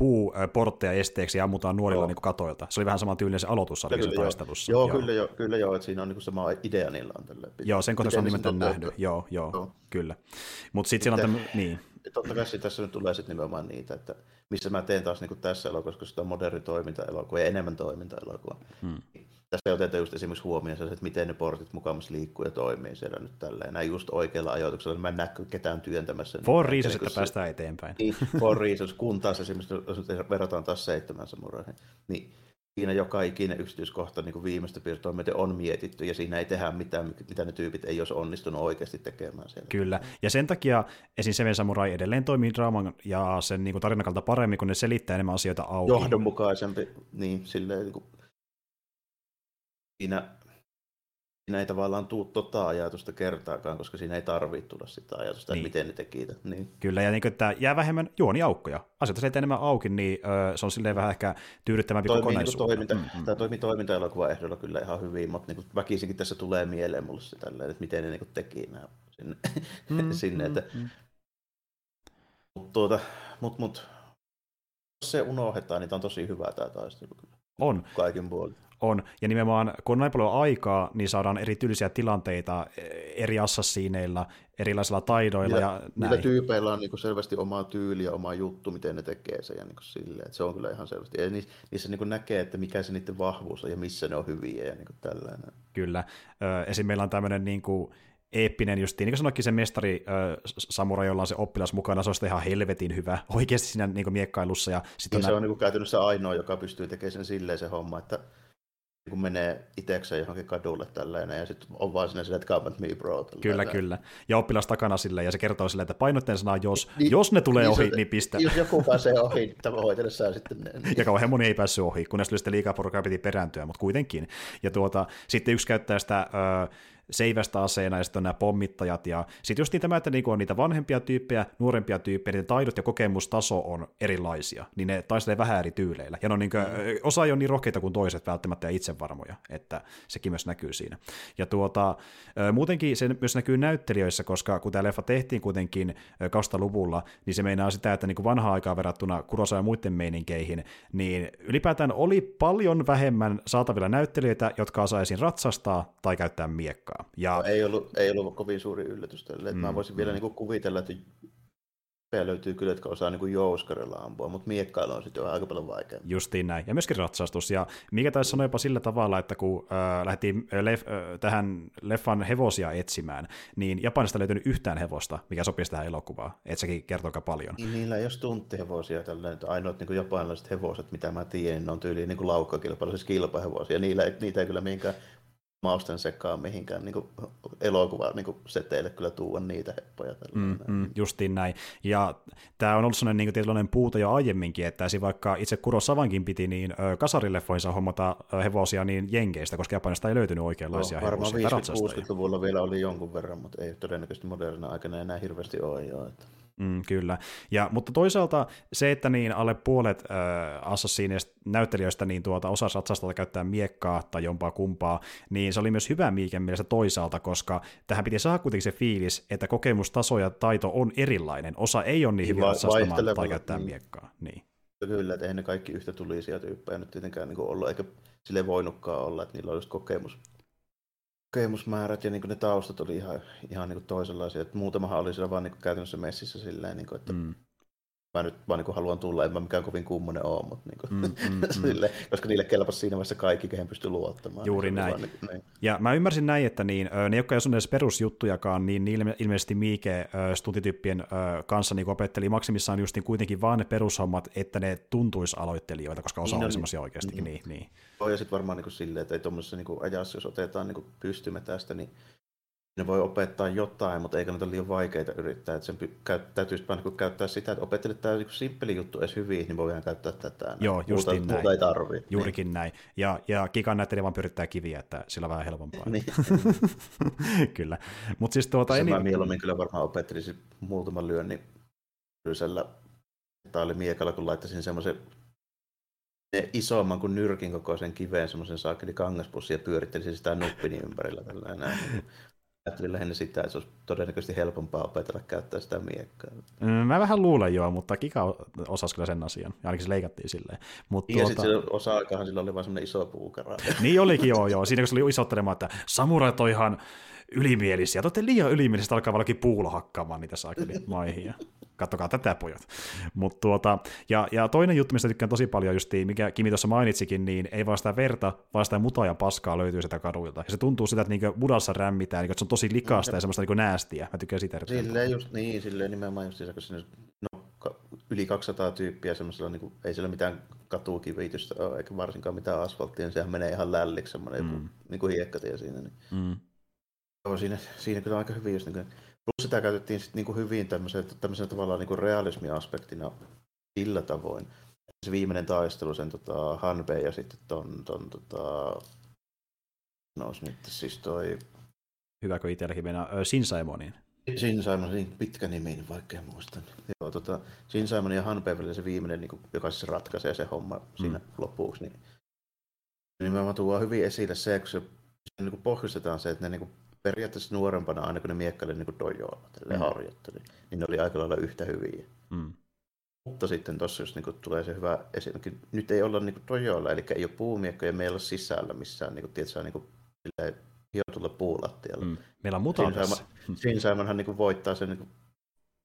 puuportteja esteeksi ja ammutaan nuorilla niin katoilta. Se oli vähän sama tyylinen se aloitus kyllä, taistelussa. Joo, joo, kyllä joo, kyllä joo, että siinä on niin sama idea niillä on tälle. Joo, sen kohtaisesti on nimenomaan nähnyt, joo, joo, joo, kyllä. Mutta sitten siellä on tämmöinen, niin. Totta kai tässä nyt tulee sitten nimenomaan niitä, että missä mä teen taas niin tässä elokuvassa, koska sitä on moderni toiminta-elokuva ja enemmän toiminta-elokuva. Hmm tässä ei oteta just esimerkiksi huomioon se, että miten ne portit mukamassa liikkuu ja toimii siellä nyt tälleen. Näin just oikealla ajoituksella, niin mä en näe ketään työntämässä. For reasons, että päästään eteenpäin. Niin, for reasons, kun taas esimerkiksi, jos verrataan taas seitsemän samuraihin, niin siinä joka ikinen yksityiskohta niin kuin viimeistä piirtoa myöten on mietitty, ja siinä ei tehdä mitään, mitä ne tyypit ei olisi onnistunut oikeasti tekemään siellä. Kyllä, ja sen takia esim. Seven Samurai edelleen toimii draaman ja sen niin kuin tarinakalta paremmin, kun ne selittää enemmän asioita auki. Johdonmukaisempi, niin silleen, niin kuin, siinä siinä ei tavallaan tule tota ajatusta kertaakaan, koska siinä ei tarvitse tulla sitä ajatusta, niin. että miten ne teki Niin. Kyllä, ja niin kuin, että jää vähemmän juoniaukkoja. Asioita se enemmän auki, niin ö, se on silleen vähän ehkä tyydyttävämpi toimii kokonaisuus. Niin toiminta, mm-hmm. Tämä toimii toimintaelokuva ehdolla kyllä ihan hyvin, mutta niin väkisinkin tässä tulee mieleen mulle se tälleen, että miten ne niin teki nämä sinne. Mm-hmm. sinne että... mm-hmm. Mutta tuota, mut, mut, jos se unohdetaan, niin tämä on tosi hyvä tämä taistelu kyllä. On. Kaikin puolin on. Ja nimenomaan, kun on näin paljon aikaa, niin saadaan erityisiä tilanteita e, eri assassiineilla, erilaisilla taidoilla. Niillä, ja niillä tyypeillä on niin selvästi oma tyyli ja oma juttu, miten ne tekee sen. Ja niin silleen, että se on kyllä ihan selvästi. Ja niissä niin näkee, että mikä se niiden vahvuus on ja missä ne on hyviä ja niin tällainen. Kyllä. Esim. meillä on tämmöinen niin kuin, eeppinen justiin, niin kuin sanoikin se mestari äh, Samurai, jolla on se oppilas mukana, se on ihan helvetin hyvä oikeasti siinä niin kuin, miekkailussa. Ja sit niin on se nä- on niin kuin, käytännössä ainoa, joka pystyy tekemään sen silleen se homma, että kun menee itsekseen johonkin kadulle tällainen, ja sitten on vaan sinne silleen, että come me bro. Tällainen. Kyllä, kyllä. Ja oppilas takana sille, ja se kertoo silleen, että painotteen sanaa jos, niin, jos ne tulee niin, ohi, se, niin pistä. Jos joku pääsee ohi, tavoitellessaan sitten ne. Niin. Ja kauhean moni ei päässyt ohi, kunnes sitten liikaa porukkaa piti perääntyä, mutta kuitenkin. Ja tuota, sitten yksi käyttää sitä... Öö, seivästä aseena, ja sitten on nämä pommittajat, ja sitten just niin tämä, että niinku on niitä vanhempia tyyppejä, nuorempia tyyppejä, niiden taidot ja kokemustaso on erilaisia, niin ne taistelee vähän eri tyyleillä, ja no niinku, osa ei ole niin rohkeita kuin toiset välttämättä ja itsevarmoja, että sekin myös näkyy siinä. Ja tuota, muutenkin se myös näkyy näyttelijöissä, koska kun tämä leffa tehtiin kuitenkin 2000-luvulla, niin se meinaa sitä, että niinku vanhaa aikaa verrattuna Kurosa ja muiden meininkeihin, niin ylipäätään oli paljon vähemmän saatavilla näyttelijöitä, jotka osaisin ratsastaa tai käyttää miekkaa. Ja... No, ei, ollut, ei ollut kovin suuri yllätys tälle. Mm, mä voisin mm. vielä niin kuin kuvitella, että löytyy kyllä, jotka osaa niin jouskarilla ampua, mutta miekkailu on sitten aika paljon vaikeaa. Justiin näin. Ja myöskin ratsastus. Ja mikä taisi sanoa jopa sillä tavalla, että kun äh, lähdettiin lef- äh, tähän leffan hevosia etsimään, niin Japanista ei löytynyt yhtään hevosta, mikä sopisi tähän elokuvaan. Et sekin kertoo paljon. Niin, niillä ei ole tunttihevosia. Tällainen, ainoat niin japanilaiset hevoset, mitä mä tiedän, ne on tyyliin niin laukkakilpailu, siis kilpahevosia. Niillä, niitä ei kyllä mihinkään mausten sekaan mihinkään niin elokuva niin seteille kyllä tuua niitä heppoja. Mm, mm, justiin näin. Ja tämä on ollut sellainen niin tietynlainen puuta jo aiemminkin, että vaikka itse Savankin piti, niin kasarileffoihinsa hommata hevosia niin jenkeistä, koska Japanista ei löytynyt oikeanlaisia no, hevosia. Varmaan 50-60-luvulla vielä oli jonkun verran, mutta ei todennäköisesti modernina aikana enää hirveästi ole jo. Että... Mm, kyllä. Ja, mutta toisaalta se, että niin alle puolet äh, Assassinista näyttelijöistä niin tuota, osaa satsasta käyttää miekkaa tai jompaa kumpaa, niin se oli myös hyvä Miiken mielestä toisaalta, koska tähän piti saada kuitenkin se fiilis, että kokemustaso ja taito on erilainen. Osa ei ole niin, niin hyvä satsastamaan tai käyttää niin. miekkaa. Niin. Kyllä, että eihän ne kaikki yhtä tulisia tyyppejä nyt tietenkään niin ollut, eikä sille voinutkaan olla, että niillä olisi kokemus kokemusmäärät ja niin ne taustat oli ihan, ihan niin toisenlaisia. Että muutamahan oli siellä vaan niin käytännössä messissä silleen, niin kuin, että mm. Mä nyt vaan niin haluan tulla, en mä mikään kovin kummonen ole, mutta niin kuin, mm, mm, mm. silleen, koska niille kelpasi siinä vaiheessa kaikki, kehen pystyy luottamaan. Juuri niin, näin. Vaan, niin, niin. Ja mä ymmärsin näin, että niin, ne, jotka ei edes perusjuttujakaan, niin niille ilmeisesti Miike stuntityyppien kanssa niin opetteli maksimissaan just niin kuitenkin vaan ne perushommat, että ne tuntuisi aloittelijoita, koska osa niin, oli no, semmoisia oikeastikin. Niin, niin. niin. Ja sitten varmaan niin kuin silleen, että ei tuommoisessa niin ajassa, jos otetaan niin pystymme tästä, niin ne voi opettaa jotain, mutta ei kannata liian vaikeita yrittää. Että sen py- täytyisi vaan niin käyttää sitä, että opettelet tämä niin simppeli juttu edes hyvin, niin voidaan käyttää tätä. Joo, just muuta, näin. Muuta ei tarvitse. Juurikin niin. näin. Ja, ja Kikan näyttelijä vaan pyrittää kiviä, että sillä on vähän helpompaa. niin. kyllä. Mut siis tuota, en... Mä mieluummin kyllä varmaan opettelisin muutaman lyönnin oli miekalla, kun laittaisin semmoisen isomman kuin nyrkin kokoisen kiveen semmoisen saakeli kangaspussin ja pyörittelisin sitä nuppini ympärillä. Tällainen. Ajattelin lähinnä sitä, että se olisi todennäköisesti helpompaa opetella käyttää sitä miekkaa. Mm, mä vähän luulen joo, mutta Kika osasi kyllä sen asian, ja ainakin se leikattiin silleen. Mut ja tuota... sitten osa-aikahan sillä oli vain semmoinen iso puukara. niin olikin joo, joo. Siinä kun se oli isottelemaan, että samurait on ihan ylimielisiä. Te olette liian ylimielisiä, alkaa valakin puulla hakkaamaan niitä saakeli maihin kattokaa tätä pojat. Mut tuota, ja, ja, toinen juttu, mistä tykkään tosi paljon, just, mikä Kimi tuossa mainitsikin, niin ei vaan sitä verta, vaan sitä mutaa ja paskaa löytyy sitä kaduilta. Ja se tuntuu sitä, että niinku budassa rämmitään, niinku, että se on tosi likasta ja, ja semmoista niinku näästiä. Mä tykkään sitä Silleen just niin, silleen nimenomaan just kun sinne no, yli 200 tyyppiä semmoisella, niin kuin, ei siellä mitään katukivitystä ole, eikä varsinkaan mitään asfalttia, niin sehän menee ihan lälliksi semmoinen mm. niin kuin hiekkatie siinä. Niin. Mm. Joo, siinä, siinä kyllä aika hyvin just niin kuin, plus sitä käytettiin sitten niin kuin hyvin tämmöisen, tämmöisen tavallaan niin kuin realismiaspektina sillä tavoin. Se viimeinen taistelu sen tota, Hanbei ja sitten ton, ton tota, no nyt siis toi... Hyväkö itselläkin mennä Sin Simonin? Sin Simon, niin pitkä nimi, niin vaikea muistaa. Joo, tota, Sin Simon ja Hanbei välillä se viimeinen, niin kuin, joka siis ratkaisee se homma mm. siinä lopuksi, niin nimenomaan tuo hyvin esille se, kun se, se niin kuin pohjustetaan se, että ne niin kuin, periaatteessa nuorempana, aina kun ne miekkaili niin dojoilla, mm. harjoitteli, niin ne oli aika lailla yhtä hyviä. Mm. Mutta sitten tuossa jos niin tulee se hyvä esimerkki, nyt ei olla niin dojoilla, eli ei ole puumiekkoja meillä sisällä missään, niin kuin, tiedätkö, niin kuin, hiotulla puulattialla. Mm. Meillä on mutantassa. Sinsaimanhan niin voittaa sen niin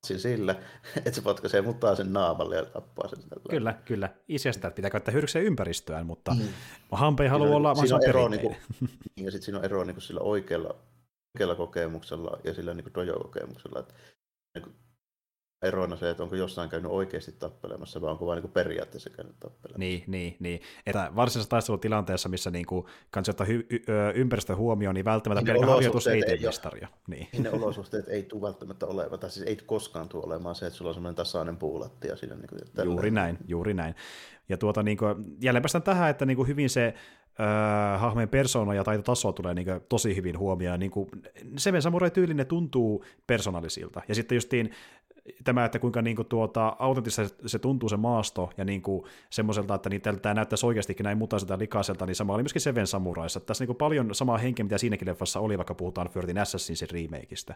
sillä, että se potkaisee mutaa sen naamalle ja tappaa sen. Tällä. Kyllä, kyllä. Isestä, että pitää käyttää hyödykseen ympäristöään, mutta mm. Hampe ei halua olla siinä on ero, niin kuin, ja sitten siinä on ero niin kuin sillä oikealla kokemuksella ja sillä niin dojo-kokemuksella. Että, niin kuin, erona se, että onko jossain käynyt oikeasti tappelemassa, vai onko vain niin periaatteessa käynyt tappelemassa. Niin, niin, niin. Että varsinaisessa taistelutilanteessa, missä niin kuin, kansi ottaa hy- y- ympäristö huomioon, niin välttämättä niin pelkkä harjoitus ei tee mestaria. Niin. niin. ne olosuhteet ei tule välttämättä olemaan, tai siis ei koskaan tule olemaan se, että sulla on semmoinen tasainen puulatti. Ja siinä, niin kuin, juuri näin, juuri näin. Ja tuota, niin kuin, jälleen päästään tähän, että niin kuin hyvin se äh, hahmojen persona ja taitotasoa tulee niin kuin, tosi hyvin huomioon. Niin kuin, Seven Samurai-tyylinen tuntuu persoonallisilta. Ja sitten justiin tämä, että kuinka niin kuin, tuota, autenttisesti se tuntuu se maasto, ja niin kuin, semmoiselta, että niin, tämä näyttäisi oikeastikin näin mutaiselta likaiselta, niin sama oli myöskin Seven Samuraissa. Tässä niin kuin, paljon samaa henkeä, mitä siinäkin leffassa oli, vaikka puhutaan Firtin Assassinsin remakeista.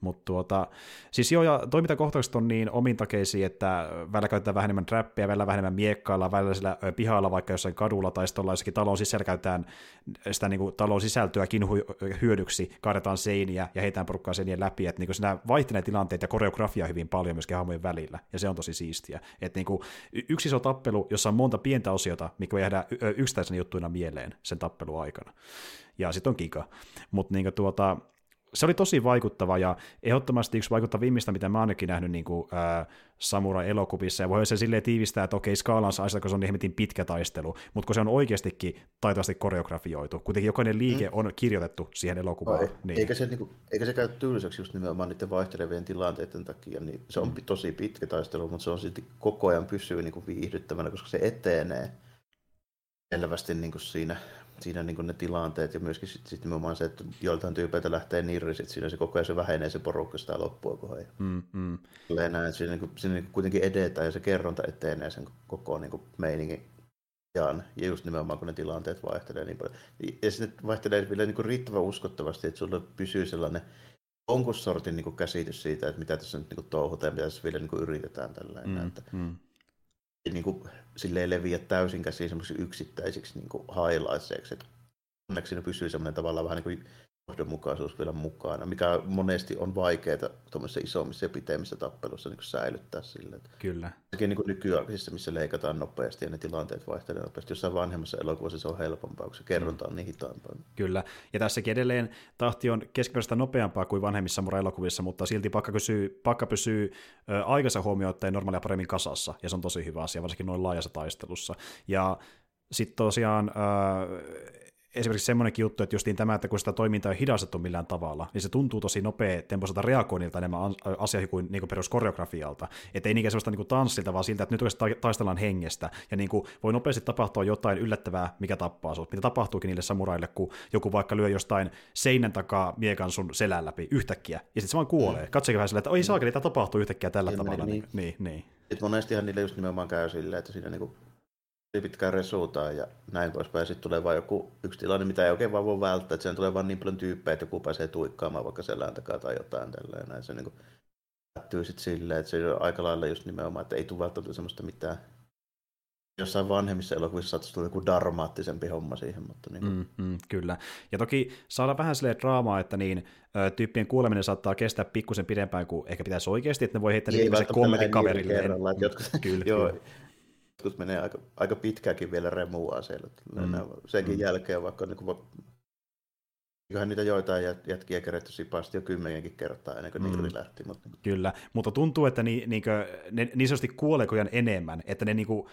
Mutta tuota, siis joo, ja toimintakohtaukset on niin omintakeisia, että välillä käytetään vähän enemmän trappia, välillä vähän enemmän miekkailla, välillä sillä pihalla vaikka jossain kadulla tai sitten jossakin talon sisällä käytetään sitä niin kuin, talon sisältöäkin hyödyksi, kaadetaan seiniä ja heitään porukkaa seinien läpi, että niin kuin, siinä vaihtelee tilanteet ja koreografia hyvin hyvin paljon myöskin hahmojen välillä, ja se on tosi siistiä. Että niin kuin, yksi iso tappelu, jossa on monta pientä osiota, mikä jäädä yksittäisenä juttuina mieleen sen tappelu aikana. Ja sitten on kika. Mutta niin tuota, se oli tosi vaikuttava ja ehdottomasti yksi vaikuttavimmista, mitä mä ainakin nähnyt niin kuin, ää, Samurai-elokuvissa, ja voi se silleen tiivistää, että okei, skaalansa asia, kun se on niin pitkä taistelu, mutta kun se on oikeastikin taitavasti koreografioitu, kuitenkin jokainen liike mm. on kirjoitettu siihen elokuvaan. Ei, niin. eikä, se, niin kuin, eikä se käy tyyliseksi just nimenomaan niiden vaihtelevien tilanteiden takia, niin se on mm. tosi pitkä taistelu, mutta se on silti koko ajan pysyy niin kuin viihdyttävänä, koska se etenee selvästi niin kuin siinä siinä niin ne tilanteet ja myöskin sitten sit nimenomaan se, että joiltain tyypeiltä lähtee nirri, sit siinä se koko ajan se vähenee se porukka sitä loppua kohden. Mm, mm. Näin, siinä, niin kuin, siinä niin kuitenkin edetään ja se kerronta etenee sen koko niin kuin meiningin ja just nimenomaan kun ne tilanteet vaihtelee niin paljon. Ja sitten vaihtelee vielä niin kuin riittävän uskottavasti, että sulla pysyy sellainen jonkun sortin niin kuin käsitys siitä, että mitä tässä nyt niin kuin touhutaan ja mitä tässä vielä niin kuin yritetään tällainen. Mm, että mm niin kuin, silleen leviä täysin käsiin yksittäisiksi niin highlightseiksi. Onneksi ne pysyy semmoinen tavallaan vähän niin kuin johdonmukaisuus vielä mukana, mikä monesti on vaikeaa tuommoisissa isommissa ja pitemmissä tappeluissa niin säilyttää sille. Kyllä. Sekin niin nykyaikaisissa, missä leikataan nopeasti ja ne tilanteet vaihtelevat nopeasti. Jossain vanhemmassa elokuvassa se on helpompaa, kun se kerronta on mm. niin hitaampaa. Kyllä, ja tässäkin edelleen tahti on keskimääräistä nopeampaa kuin vanhemmissa elokuvissa, mutta silti pakka pysyy, pakka pysyy aikansa huomioon normaalia paremmin kasassa, ja se on tosi hyvä asia, varsinkin noin laajassa taistelussa. Ja sitten tosiaan esimerkiksi semmoinenkin juttu, että justiin tämä, että kun sitä toimintaa ei hidastettu millään tavalla, niin se tuntuu tosi nopea tempoiselta reagoinnilta enemmän asia kuin, niin kuin peruskoreografialta. Että ei niinkään sellaista niin kuin tanssilta, vaan siltä, että nyt oikeasti taistellaan hengestä. Ja niin kuin voi nopeasti tapahtua jotain yllättävää, mikä tappaa sinut. Mitä tapahtuukin niille samuraille, kun joku vaikka lyö jostain seinän takaa miekan sun selän läpi yhtäkkiä, ja sitten se vaan kuolee. Mm. Katsokin vähän silleen, että oi saakeli, tämä tapahtuu yhtäkkiä tällä ja tavalla. Niin, niin, niin. Sitten monestihan niille just nimenomaan käy silleen, että siinä niin kuin pitkään resuutaan ja näin poispäin. Sitten tulee vain joku yksi tilanne, mitä ei oikein vaan voi välttää. Että tulee vaan niin paljon tyyppejä, että joku pääsee tuikkaamaan vaikka selän takaa tai jotain tällä näin. Se niin päättyy sitten silleen, että se on aika lailla just nimenomaan, että ei tule välttämättä semmoista mitään jossain vanhemmissa elokuvissa saattaisi tulla joku dramaattisempi homma siihen. Mutta niin mm, mm, kyllä. Ja toki saada vähän silleen draamaa, että niin, tyyppien kuuleminen saattaa kestää pikkusen pidempään kuin ehkä pitäisi oikeasti, että ne voi heittää niin kommentin kaverille. Niin, jotkut, kyllä, joo, kyllä joskus menee aika, aika pitkääkin vielä remua siellä. Mm, Senkin mm. jälkeen vaikka niin kuin, Kyllähän niitä joitain jätkiä kerätty sipasti jo kymmenenkin kertaa ennen kuin mm. lähti. Mutta... Kyllä, mutta tuntuu, että ni, niinkö, ne niin sanotusti kuolekojan enemmän, että ne niinku, niin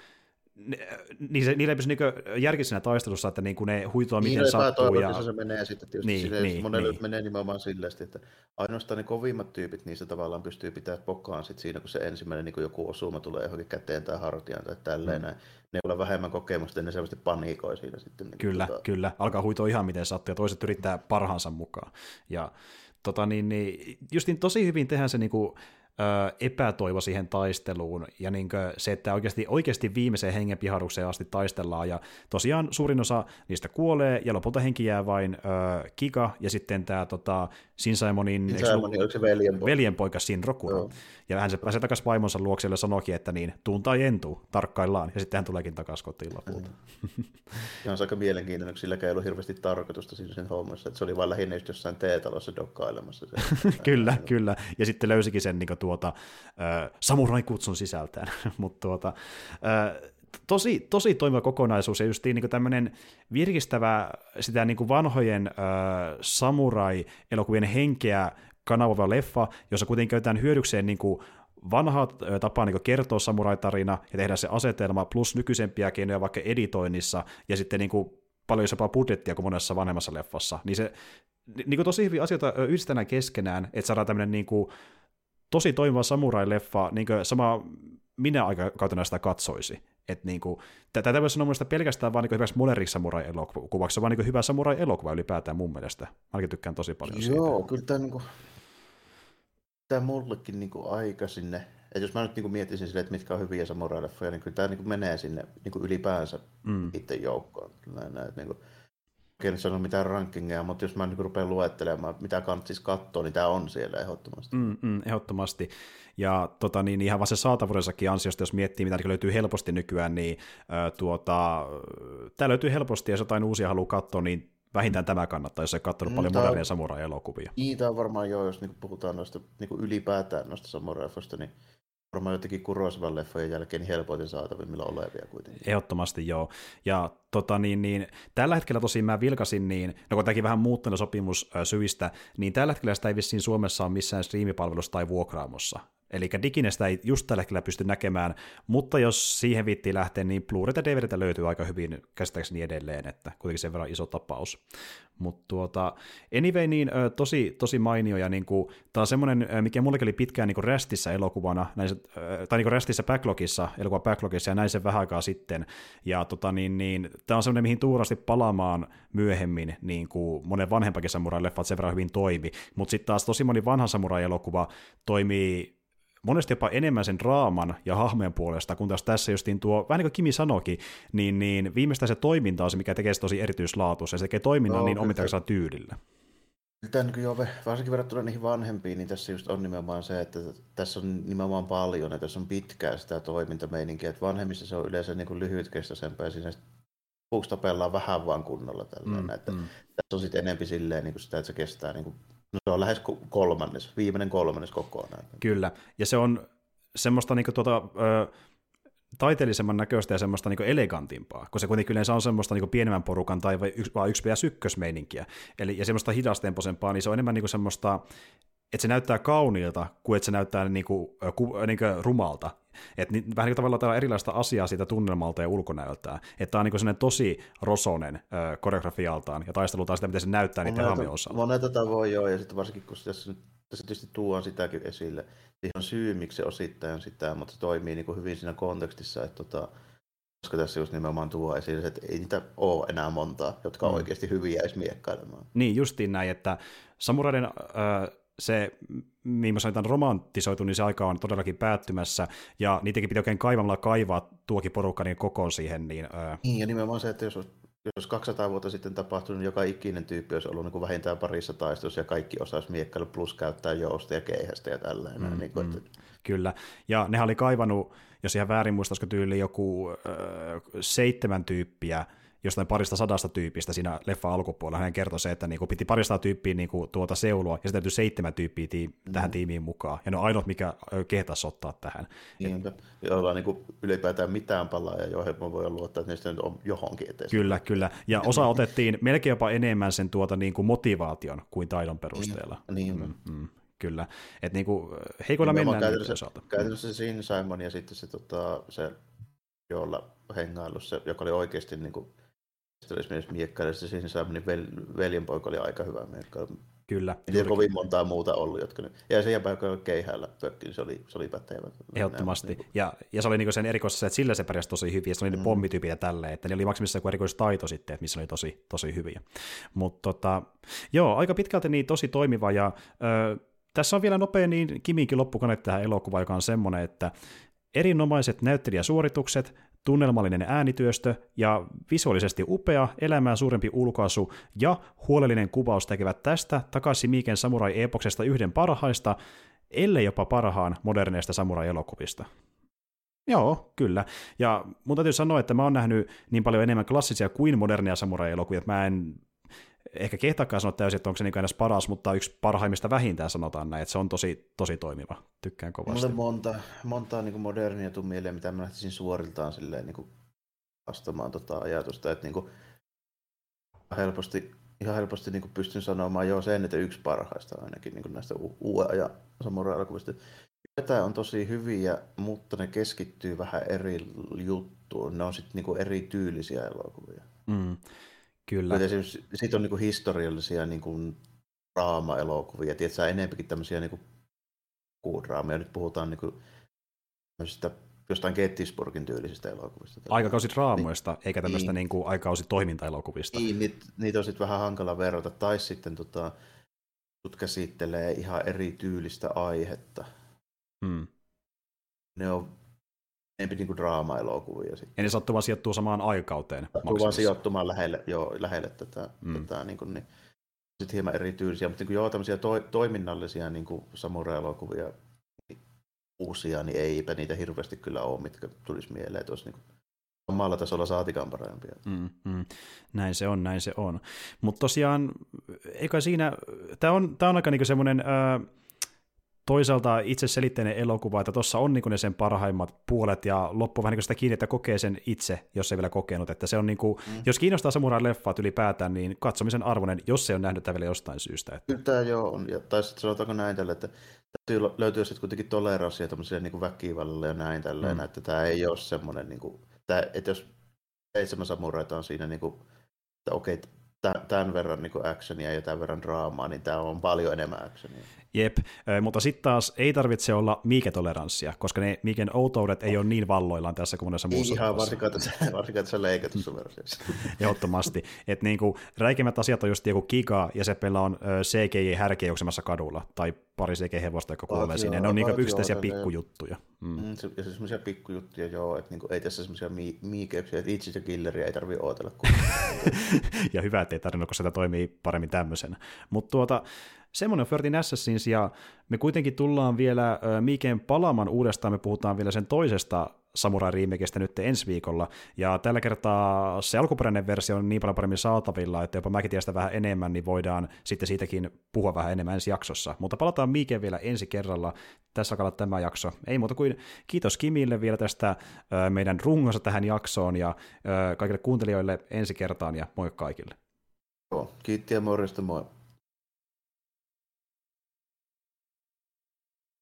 niillä ei pysy niinku järki siinä taistelussa, että niinku ne huitoa niin, miten sattuu. Ja... se menee sitten tietysti. Niin, silleen, niin, monelle niin. menee nimenomaan silleen, että ainoastaan ne kovimmat tyypit niissä tavallaan pystyy pitämään pokaan sit siinä, kun se ensimmäinen niin joku osuma tulee johonkin käteen tai hartiaan tai tälleen mm. näin. Ne on vähemmän kokemusta, ne selvästi paniikoi siinä sitten. Niin kyllä, tota... kyllä. Alkaa huitoa ihan miten sattuu ja toiset yrittää parhaansa mukaan. Ja tota, niin, niin, justin tosi hyvin tehdään se niin epätoivo siihen taisteluun, ja niin se, että oikeasti, oikeasti viimeiseen hengenpiharukseen asti taistellaan, ja tosiaan suurin osa niistä kuolee, ja lopulta henki jää vain äh, Kika, ja sitten tämä tota, Sin Simonin veljenpoika, veljenpoika Sinroku. Ja hän se pääsee takaisin vaimonsa luokse, ja sanoikin, että niin, tuun tai entuu, tarkkaillaan, ja sitten hän tuleekin takaisin kotiin lopulta. ja on aika mielenkiintoinen, sillä ei ollut hirveästi tarkoitusta siinä sen hommassa, että se oli vain lähinnä jossain teetalossa dokkailemassa. Se, kyllä, kyllä, ja sitten löysikin sen niin kuin, tuota, äh, samurai-kutsun sisältään, mutta tuota, äh, tosi, tosi toimiva kokonaisuus ja just niin tämmöinen virkistävä sitä niin kuin vanhojen äh, samurai-elokuvien henkeä kanavoiva leffa, jossa kuitenkin käytetään hyödykseen niin kuin vanha tapa niin kertoa samurai-tarina ja tehdä se asetelma plus nykyisempiä keinoja vaikka editoinnissa ja sitten niin kuin paljon jopa budjettia kuin monessa vanhemmassa leffassa, niin se niin kuin tosi hyviä asioita yhdistetään keskenään, että saadaan tämmöinen niin kuin, tosi toimiva samurai-leffa, niin kuin sama minä aikakautena sitä katsoisi. Että niin kuin, tätä voisi sanoa mielestäni pelkästään vaan niin hyväksi moderiksi samurai-elokuvaksi, vaan niin hyvä samurai-elokuva ylipäätään mun mielestä. Mäkin tykkään tosi paljon Joo, siitä. kyllä tämä, niin kuin, tämä mullekin niin kuin aika sinne, että jos mä nyt niin kuin miettisin sille, että mitkä on hyviä samurai-leffoja, niin kyllä tämä niin kuin menee sinne niin kuin ylipäänsä mm. itse joukkoon. Näin, näin, niin kuin, en sano mitään rankingeja, mutta jos mä niin rupean luettelemaan, mitä kannattaisi katsoa, niin tämä on siellä ehdottomasti. Mm, mm, ehdottomasti. Ja tota, niin ihan vaan se saatavuudessakin ansiosta, jos miettii, mitä löytyy helposti nykyään, niin äh, tuota, tämä löytyy helposti, ja jos jotain uusia haluaa katsoa, niin vähintään tämä kannattaa, jos ei katsonut mm, paljon modernia samurai-elokuvia. Niin, tämä on varmaan joo, jos niin puhutaan noista niin ylipäätään noista samurai niin varmaan jotenkin Kurosavan leffojen jälkeen niin helpoiten saatavimmilla olevia kuitenkin. Ehdottomasti joo. Ja tota, niin, niin, tällä hetkellä tosiaan mä vilkasin, niin, no kun tämäkin vähän muuttunut sopimus syistä, niin tällä hetkellä sitä ei vissiin Suomessa ole missään striimipalvelussa tai vuokraamossa. Eli Diginestä ei just tällä hetkellä pysty näkemään, mutta jos siihen viittiin lähteä, niin blu ja DVDtä löytyy aika hyvin käsittääkseni edelleen, että kuitenkin sen verran iso tapaus. Mutta tuota, anyway, niin tosi, tosi mainio, ja niin kuin, tämä on semmoinen, mikä mullekin oli pitkään niin kuin rästissä elokuvana, näin se, tai niin kuin rästissä backlogissa, elokuva backlogissa, ja näin sen vähän aikaa sitten, ja tota, niin, niin, tämä on semmoinen, mihin tuurasti palaamaan myöhemmin, niin kuin monen vanhempakin samurai-leffat sen verran hyvin toimi, mutta sitten taas tosi moni vanha samurai-elokuva toimii monesti jopa enemmän sen draaman ja hahmojen puolesta, kun taas tässä justiin tuo, vähän niin kuin Kimi sanoikin, niin, niin viimeistään se toiminta on se, mikä tekee se tosi erityislaatuisen, se tekee toiminnan no, niin omitaisella tyylillä. Tämä niin joo, varsinkin verrattuna niihin vanhempiin, niin tässä just on nimenomaan se, että tässä on nimenomaan paljon ja tässä on pitkää sitä toimintameininkiä, että vanhemmissa se on yleensä niin kuin lyhytkestoisempaa ja siinä tapellaan vähän vaan kunnolla tällainen, mm, että mm. tässä on sitten enempi silleen niin kuin sitä, että se kestää niin kuin No se on lähes kolmannes, viimeinen kolmannes kokonaan. Kyllä, ja se on semmoista niin tuota, ö, taiteellisemman näköistä ja semmoista niin elegantimpaa, kun se kuitenkin yleensä on semmoista niin pienemmän porukan tai yksi, vaan yksi PS ykkösmeininkiä, Eli, ja semmoista hidastempoisempaa, niin se on enemmän niin semmoista, että se näyttää kauniilta, kuin että se näyttää niin kuin, ku, niin kuin rumalta. Et niin, vähän niin tavallaan täällä erilaista asiaa siitä tunnelmalta ja ulkonäöltään. Että tämä on niin sellainen tosi rosonen äh, koreografialtaan ja taistelultaan sitä, miten se näyttää niiden osalla. Moneta tavoin joo, ja sitten varsinkin kun tässä, tässä tietysti tuodaan sitäkin esille. Siihen on syy, miksi se osittain on sitä, mutta se toimii niin kuin hyvin siinä kontekstissa, että tota, koska tässä just nimenomaan tuo esille, että ei niitä ole enää montaa, jotka on mm. oikeasti hyviä edes miekkailemaan. Niin, justiin näin, että samuraiden äh, se, mihin mä sanoin, romantisoitu, niin se aika on todellakin päättymässä, ja niitäkin pitää oikein kaivamalla kaivaa tuokin porukka niin kokoon siihen. Niin, ää... niin, ja nimenomaan se, että jos, jos 200 vuotta sitten tapahtunut, niin joka ikinen tyyppi olisi ollut niin kuin vähintään parissa taistossa, ja kaikki osaisi miekkailla plus käyttää jousta ja keihästä ja tällainen. Mm, niin kuin, mm, että... Kyllä, ja nehän oli kaivannut, jos ihan väärin muista, tyyli joku äh, seitsemän tyyppiä, jostain parista sadasta tyypistä siinä leffa alkupuolella. Hän kertoi se, että niinku piti parista tyyppiä niinku tuota seulua, ja se täytyy seitsemän tyyppiä tiim- mm. tähän tiimiin mukaan. Ja ne on ainoat, mikä kehtaisi ottaa tähän. Niinpä, joilla niinku ylipäätään mitään palaa, ja joihin voi luottaa, että niistä on johonkin eteen. Kyllä, kyllä. Ja osa otettiin melkein jopa enemmän sen tuota niinku motivaation kuin taidon perusteella. Niin, mm, mm kyllä. Että niinku, heikoilla mennään käytännössä, osalta. Käytännössä siinä Simon ja sitten se, tota, se jolla hengailu, se, joka oli oikeasti niin olisi miekkaille, se siinä vel, veljenpoika oli aika hyvä miekkailu. Kyllä. Ei kovin montaa muuta ollut, jotka nyt, ja sen jälkeen, kun keihällä pökki, niin se oli, se oli pätevä. Ehdottomasti. Niin ja, ja, se oli niin sen erikoisessa, että sillä se pärjäsi tosi hyvin, ja se oli mm. ne pommityypit ja tälleen, että ne oli maksimissa joku erikoistaito sitten, että missä oli tosi, tosi hyviä. Mutta tota, joo, aika pitkälti niin tosi toimiva, ja ö, tässä on vielä nopea niin Kiminkin loppukone tähän elokuvaan, joka on semmoinen, että erinomaiset näyttelijäsuoritukset, tunnelmallinen äänityöstö ja visuaalisesti upea, elämää suurempi ulkoasu ja huolellinen kuvaus tekevät tästä takaisin Miiken samurai-epoksesta yhden parhaista, ellei jopa parhaan moderneista samurai-elokuvista. Joo, kyllä. Ja mun täytyy sanoa, että mä oon nähnyt niin paljon enemmän klassisia kuin modernia samurai-elokuvia, että mä en ehkä kehtaakaan sanoa täysin, että onko se niin edes paras, mutta yksi parhaimmista vähintään sanotaan näin, että se on tosi, tosi toimiva. Tykkään kovasti. Mulle monta, monta niin modernia tuu mieleen, mitä mä lähtisin suoriltaan silleen niin vastamaan tota ajatusta, että niin kuin helposti, ihan helposti niin kuin pystyn sanomaan jo sen, että yksi parhaista ainakin niin kuin näistä uuden ajan samurai-elokuvista. Tämä on tosi hyviä, mutta ne keskittyy vähän eri juttuun. Ne on sitten niin eri tyylisiä elokuvia. Mm. Kyllä. Sitten on niin kuin historiallisia niin kuin draama-elokuvia, tiedätkö, enempikin tämmöisiä niin kuin draameja. Nyt puhutaan niin kuin jostain Gettysburgin tyylisistä elokuvista. Aikakausidraamoista, niin, eikä tämmöistä niin, niin aikakausi-toimintaelokuvista. Niin, niitä, niitä on sitten vähän hankala verrata. Tai sitten tota, käsittelee ihan eri tyylistä aihetta. Hmm. Ne on enempi niin draama-elokuvia. Sitten. Ja ne sattuu vaan sijoittua samaan aikauteen. Sattuu vaan sijoittumaan lähelle, joo, lähelle tätä, mm. tätä niin kuin, niin, sitten hieman erityisiä, mutta niin kuin, joo, tämmöisiä to, toiminnallisia niin kuin samurai-elokuvia niin uusia, niin eipä niitä hirveästi kyllä ole, mitkä tulisi mieleen, että olisi niin kuin, omalla tasolla saatikaan parempia. Mm, mm. Näin se on, näin se on. Mutta tosiaan, eikä siinä, tämä on, tää on aika niinku semmoinen, äh, toisaalta itse selitteinen elokuva, että tuossa on niin ne sen parhaimmat puolet, ja loppu vähän niin sitä kiinni, että kokee sen itse, jos ei vielä kokenut. Että se on niin kuin, mm. Jos kiinnostaa samurai-leffat ylipäätään, niin katsomisen arvoinen, jos se on nähnyt tätä vielä jostain syystä. Että... Kyllä tämä joo on, ja, tai sitten sanotaanko näin tälle, että täytyy löytyä sitten kuitenkin toleranssia tämmöiselle niin väkivallalle ja näin tälleen, mm. että tämä ei ole semmoinen, niin kuin, tämä, että jos seitsemän samuraita on siinä, niin kuin, että okei, tämän verran niin actionia ja tämän verran draamaa, niin tämä on paljon enemmän actionia. Jep, mutta sitten taas ei tarvitse olla miiketoleranssia, koska ne miiken outoudet ei ole niin valloillaan tässä kuin monessa muussa. Ihan varsinkaan tässä, varsinkaan tässä leikatussa versiossa. Ehdottomasti. Että niinku, räikeimmät asiat on just joku Kika ja se pelaa on CGI härkeä juoksemassa kadulla, tai pari CG-hevosta, joka kuolee sinne. Ne on niinku yksittäisiä pikkujuttuja. Mm. Mm, ja siis semmoisia pikkujuttuja, joo, että niinku, ei tässä semmoisia mi- miikeyksiä, että itse ja killeria ei tarvitse ootella. ja hyvä, ettei tarvinnut, koska sitä toimii paremmin tämmöisenä. Mutta tuota, semmoinen Thirteen Assassins, ja me kuitenkin tullaan vielä Miikeen palaamaan uudestaan, me puhutaan vielä sen toisesta Samurai Remakeista nyt ensi viikolla, ja tällä kertaa se alkuperäinen versio on niin paljon paremmin saatavilla, että jopa mäkin tiedän vähän enemmän, niin voidaan sitten siitäkin puhua vähän enemmän ensi jaksossa. Mutta palataan Miikeen vielä ensi kerralla. Tässä alkaa tämä jakso. Ei muuta kuin kiitos Kimille vielä tästä meidän rungosta tähän jaksoon, ja kaikille kuuntelijoille ensi kertaan, ja moi kaikille. Kiitti ja morjesta, moi.